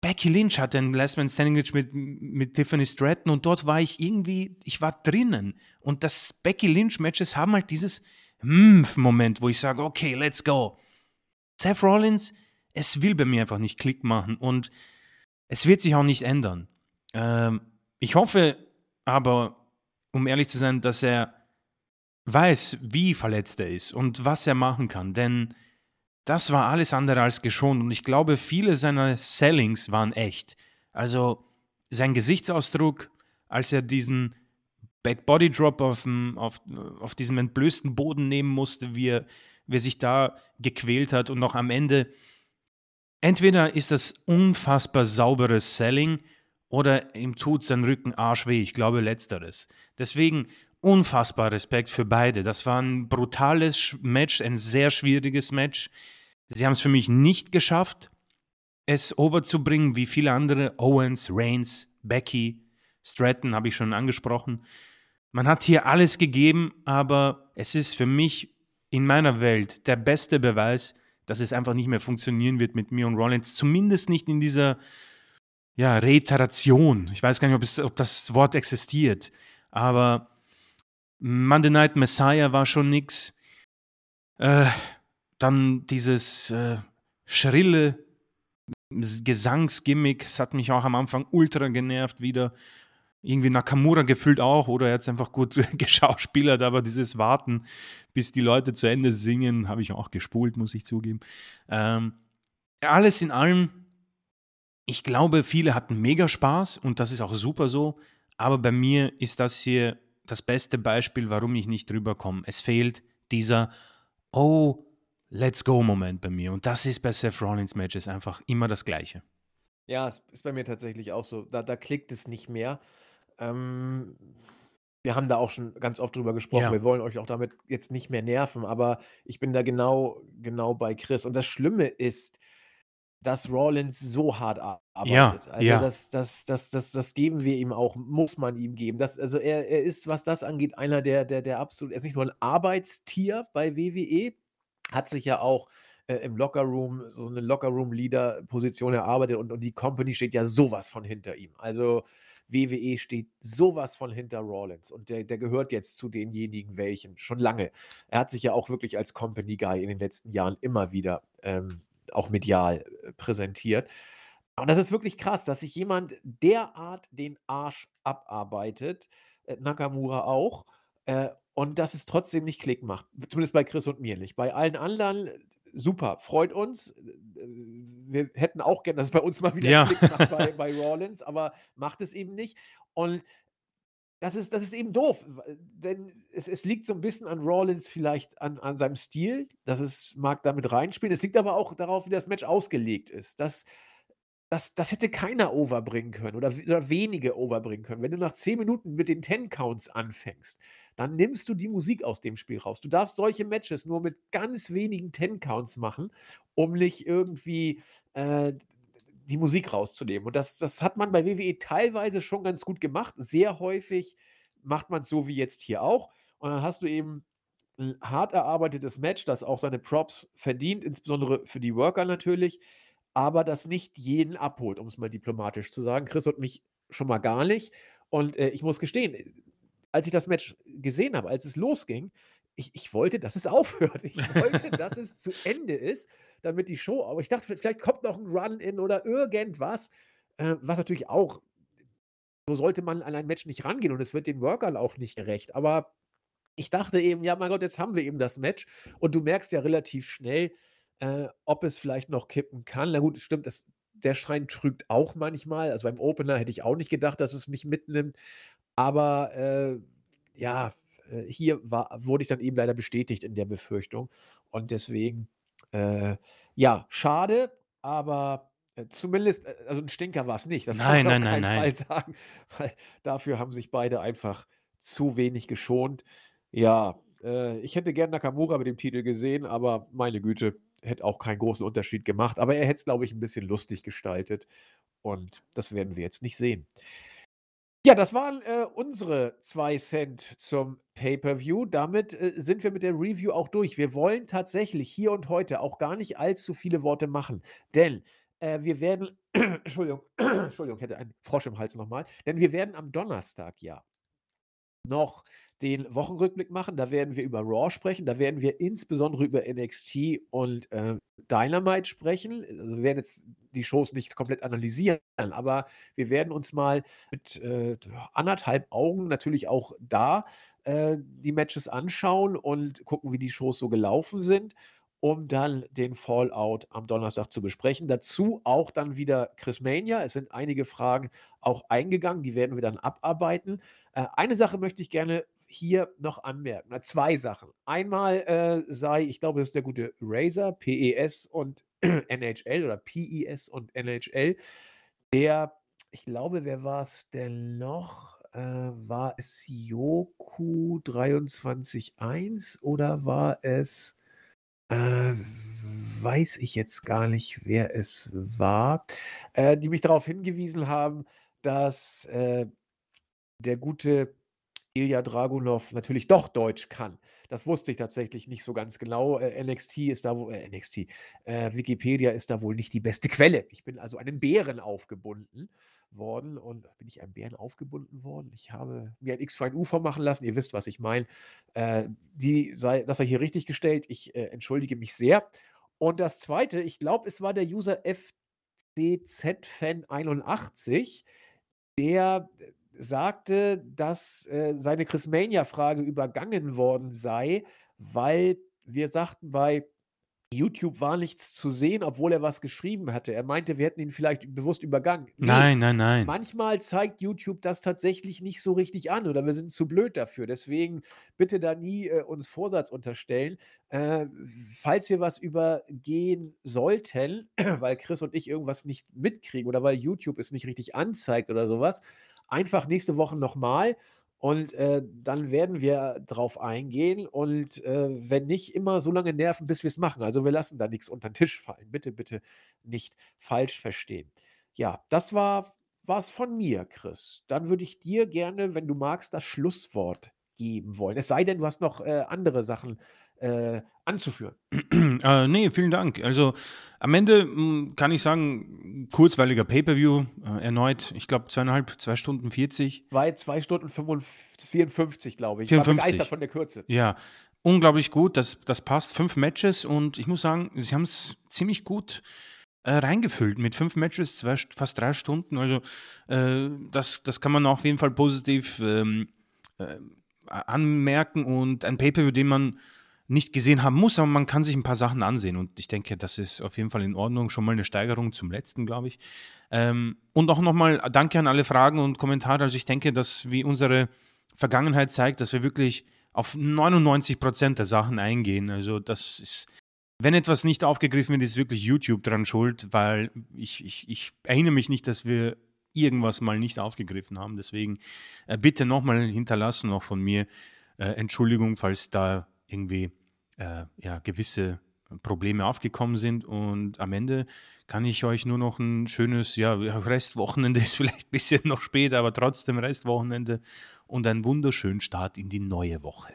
S2: Becky Lynch hatte ein Last Man Standing Match mit, mit Tiffany Stratton und dort war ich irgendwie, ich war drinnen. Und das Becky Lynch Matches haben halt dieses Moment, wo ich sage, okay, let's go. Seth Rollins, es will bei mir einfach nicht Klick machen und es wird sich auch nicht ändern. Ähm, ich hoffe aber, um ehrlich zu sein, dass er weiß, wie verletzt er ist und was er machen kann. Denn das war alles andere als geschont und ich glaube, viele seiner Sellings waren echt. Also sein Gesichtsausdruck, als er diesen Back Body Drop auf, auf, auf diesem entblößten Boden nehmen musste, wie er, wie er sich da gequält hat und noch am Ende. Entweder ist das unfassbar sauberes Selling oder ihm tut sein Rücken arschweh. Ich glaube letzteres. Deswegen unfassbar Respekt für beide. Das war ein brutales Match, ein sehr schwieriges Match. Sie haben es für mich nicht geschafft, es overzubringen, wie viele andere. Owens, Reigns, Becky, Stratton habe ich schon angesprochen. Man hat hier alles gegeben, aber es ist für mich in meiner Welt der beste Beweis, dass es einfach nicht mehr funktionieren wird mit mir und Rollins. Zumindest nicht in dieser ja, Reiteration. Ich weiß gar nicht, ob, es, ob das Wort existiert. Aber Monday Night Messiah war schon nix. Äh, dann dieses äh, schrille Gesangsgimmick, das hat mich auch am Anfang ultra genervt wieder. Irgendwie Nakamura gefühlt auch, oder er hat es einfach gut *laughs* geschauspielert, aber dieses Warten, bis die Leute zu Ende singen, habe ich auch gespult, muss ich zugeben. Ähm, alles in allem ich glaube, viele hatten mega Spaß und das ist auch super so. Aber bei mir ist das hier das beste Beispiel, warum ich nicht drüber komme. Es fehlt dieser Oh, let's go Moment bei mir. Und das ist bei Seth Rollins Matches einfach immer das Gleiche.
S1: Ja, es ist bei mir tatsächlich auch so. Da, da klickt es nicht mehr. Ähm, wir haben da auch schon ganz oft drüber gesprochen. Ja. Wir wollen euch auch damit jetzt nicht mehr nerven, aber ich bin da genau, genau bei Chris. Und das Schlimme ist, dass Rollins so hart arbeitet.
S2: Ja,
S1: also
S2: ja.
S1: Das, das, das, das, das geben wir ihm auch, muss man ihm geben. Das, also er, er ist, was das angeht, einer der, der, der absolut, er ist nicht nur ein Arbeitstier bei WWE, hat sich ja auch äh, im Lockerroom so eine Lockerroom-Leader-Position erarbeitet und, und die Company steht ja sowas von hinter ihm. Also WWE steht sowas von hinter Rollins und der, der gehört jetzt zu denjenigen welchen, schon lange. Er hat sich ja auch wirklich als Company Guy in den letzten Jahren immer wieder ähm, auch medial äh, präsentiert. Und das ist wirklich krass, dass sich jemand derart den Arsch abarbeitet, äh, Nakamura auch, äh, und dass es trotzdem nicht Klick macht. Zumindest bei Chris und mir nicht. Bei allen anderen äh, super, freut uns. Wir hätten auch gern, dass es bei uns mal wieder
S2: ja.
S1: Klick macht bei, *laughs* bei Rawlins, aber macht es eben nicht. Und das ist, das ist eben doof, denn es, es liegt so ein bisschen an Rollins vielleicht an, an seinem Stil, dass es mag damit reinspielen. Es liegt aber auch darauf, wie das Match ausgelegt ist. Das, das, das hätte keiner overbringen können oder, oder wenige overbringen können. Wenn du nach 10 Minuten mit den 10 Counts anfängst, dann nimmst du die Musik aus dem Spiel raus. Du darfst solche Matches nur mit ganz wenigen 10 Counts machen, um nicht irgendwie äh, die Musik rauszunehmen. Und das, das hat man bei WWE teilweise schon ganz gut gemacht. Sehr häufig macht man es so wie jetzt hier auch. Und dann hast du eben ein hart erarbeitetes Match, das auch seine Props verdient, insbesondere für die Worker natürlich, aber das nicht jeden abholt, um es mal diplomatisch zu sagen. Chris und mich schon mal gar nicht. Und äh, ich muss gestehen, als ich das Match gesehen habe, als es losging, ich, ich wollte, dass es *laughs* aufhört. Ich wollte, dass es zu Ende ist, damit die Show, aber ich dachte, vielleicht kommt noch ein Run-In oder irgendwas, äh, was natürlich auch, so sollte man an ein Match nicht rangehen und es wird den Workern auch nicht gerecht. Aber ich dachte eben, ja, mein Gott, jetzt haben wir eben das Match und du merkst ja relativ schnell, äh, ob es vielleicht noch kippen kann. Na gut, es stimmt, das, der Schein trügt auch manchmal. Also beim Opener hätte ich auch nicht gedacht, dass es mich mitnimmt. Aber äh, ja, äh, hier war, wurde ich dann eben leider bestätigt in der Befürchtung. Und deswegen, äh, ja, schade, aber äh, zumindest, äh, also ein Stinker war es nicht. Das *laughs* kann
S2: Nein,
S1: man auf
S2: nein, nein,
S1: keinen Fall
S2: nein.
S1: sagen, weil dafür haben sich beide einfach zu wenig geschont. Ja, äh, ich hätte gern Nakamura mit dem Titel gesehen, aber meine Güte, hätte auch keinen großen Unterschied gemacht. Aber er hätte es, glaube ich, ein bisschen lustig gestaltet. Und das werden wir jetzt nicht sehen. Ja, das waren äh, unsere 2 Cent zum Pay-per-View. Damit äh, sind wir mit der Review auch durch. Wir wollen tatsächlich hier und heute auch gar nicht allzu viele Worte machen, denn äh, wir werden, *clears throat* Entschuldigung, *clears throat* Entschuldigung, hätte einen Frosch im Hals nochmal, denn wir werden am Donnerstag ja noch den Wochenrückblick machen. Da werden wir über Raw sprechen. Da werden wir insbesondere über NXT und äh, Dynamite sprechen. Also wir werden jetzt die Shows nicht komplett analysieren, aber wir werden uns mal mit äh, anderthalb Augen natürlich auch da äh, die Matches anschauen und gucken, wie die Shows so gelaufen sind um dann den Fallout am Donnerstag zu besprechen. Dazu auch dann wieder Chris Mania. Es sind einige Fragen auch eingegangen, die werden wir dann abarbeiten. Äh, eine Sache möchte ich gerne hier noch anmerken. Na, zwei Sachen. Einmal äh, sei, ich glaube, das ist der gute Razer, PES und *clears throat* NHL oder PES und NHL, der, ich glaube, wer war es denn noch? Äh, war es Yoku 23.1 oder war es äh, weiß ich jetzt gar nicht, wer es war, äh, die mich darauf hingewiesen haben, dass, äh, der gute Ilja Dragunov natürlich doch Deutsch kann. Das wusste ich tatsächlich nicht so ganz genau. Äh, NXT ist da wohl äh, NXT, äh, Wikipedia ist da wohl nicht die beste Quelle. Ich bin also einem Bären aufgebunden worden und bin ich einem Bären aufgebunden worden? Ich habe mir ein X für ein U vormachen lassen. Ihr wisst, was ich meine. Äh, die sei, das sei hier richtig gestellt. Ich äh, entschuldige mich sehr. Und das zweite, ich glaube, es war der User FCZ-Fan81, der äh, sagte, dass äh, seine Chris Mania-Frage übergangen worden sei, weil wir sagten bei YouTube war nichts zu sehen, obwohl er was geschrieben hatte. Er meinte, wir hätten ihn vielleicht bewusst übergangen. Nee,
S2: Nein, nein, nein.
S1: manchmal zeigt YouTube das tatsächlich nicht so richtig an oder wir sind zu blöd dafür. Deswegen bitte da nie äh, uns Vorsatz unterstellen. Äh, falls wir was übergehen sollten, *clears throat* weil Chris und ich irgendwas nicht mitkriegen oder weil YouTube es nicht richtig anzeigt oder sowas, einfach nächste Woche nochmal und äh, dann werden wir drauf eingehen und äh, wenn nicht, immer so lange nerven, bis wir es machen. Also wir lassen da nichts unter den Tisch fallen. Bitte, bitte nicht falsch verstehen. Ja, das war was von mir, Chris. Dann würde ich dir gerne, wenn du magst, das Schlusswort geben wollen. Es sei denn, du hast noch äh, andere Sachen äh, anzuführen.
S2: äh, nee, vielen Dank. Also am Ende mh, hm, kann ich sagen, kurzweiliger Pay-Per-View, äh, erneut, ich glaube zweieinhalb, zwei Stunden 40.
S1: Zwei, zwei Stunden 54, glaube ich. Ich war
S2: 54.
S1: begeistert von der Kürze.
S2: Ja, unglaublich gut, das, das passt. Fünf Matches und ich muss sagen, sie haben es ziemlich gut äh, reingefüllt mit fünf Matches, zwei, fast drei Stunden. Also äh, das, das kann man auf jeden Fall positiv ähm, äh, anmerken und ein Pay-Per-View, den man nicht gesehen haben muss, aber man kann sich ein paar Sachen ansehen und ich denke, das ist auf jeden Fall in Ordnung. Schon mal eine Steigerung zum letzten, glaube ich. Ähm, und auch nochmal danke an alle Fragen und Kommentare. Also ich denke, dass wie unsere Vergangenheit zeigt, dass wir wirklich auf 99 Prozent der Sachen eingehen. Also das ist, wenn etwas nicht aufgegriffen wird, ist wirklich YouTube dran schuld, weil ich, ich, ich erinnere mich nicht, dass wir irgendwas mal nicht aufgegriffen haben. Deswegen äh, bitte nochmal hinterlassen, auch von mir. Äh, Entschuldigung, falls da irgendwie äh, ja, gewisse Probleme aufgekommen sind. Und am Ende kann ich euch nur noch ein schönes, ja, Restwochenende *laughs* ist vielleicht ein bisschen noch später, aber trotzdem Restwochenende und einen wunderschönen Start in die neue Woche.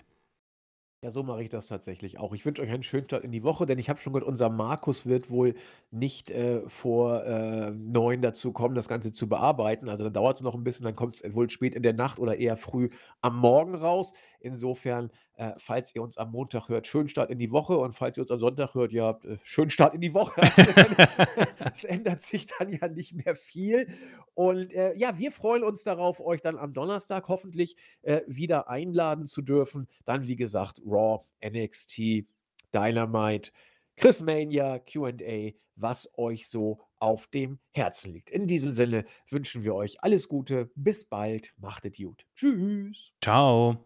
S1: Ja, so mache ich das tatsächlich auch. Ich wünsche euch einen schönen Start in die Woche, denn ich habe schon gehört, unser Markus wird wohl nicht äh, vor äh, neun dazu kommen, das Ganze zu bearbeiten. Also dann dauert es noch ein bisschen, dann kommt es wohl spät in der Nacht oder eher früh am Morgen raus. Insofern, äh, falls ihr uns am Montag hört, schönen Start in die Woche und falls ihr uns am Sonntag hört, ja, äh, schönen Start in die Woche. *laughs* *laughs* es ändert sich dann ja nicht mehr viel. Und äh, ja, wir freuen uns darauf, euch dann am Donnerstag hoffentlich äh, wieder einladen zu dürfen. Dann, wie gesagt, Raw, NXT, Dynamite, Chris Mania QA, was euch so auf dem Herzen liegt. In diesem Sinne wünschen wir euch alles Gute. Bis bald. Macht es gut. Tschüss.
S2: Ciao.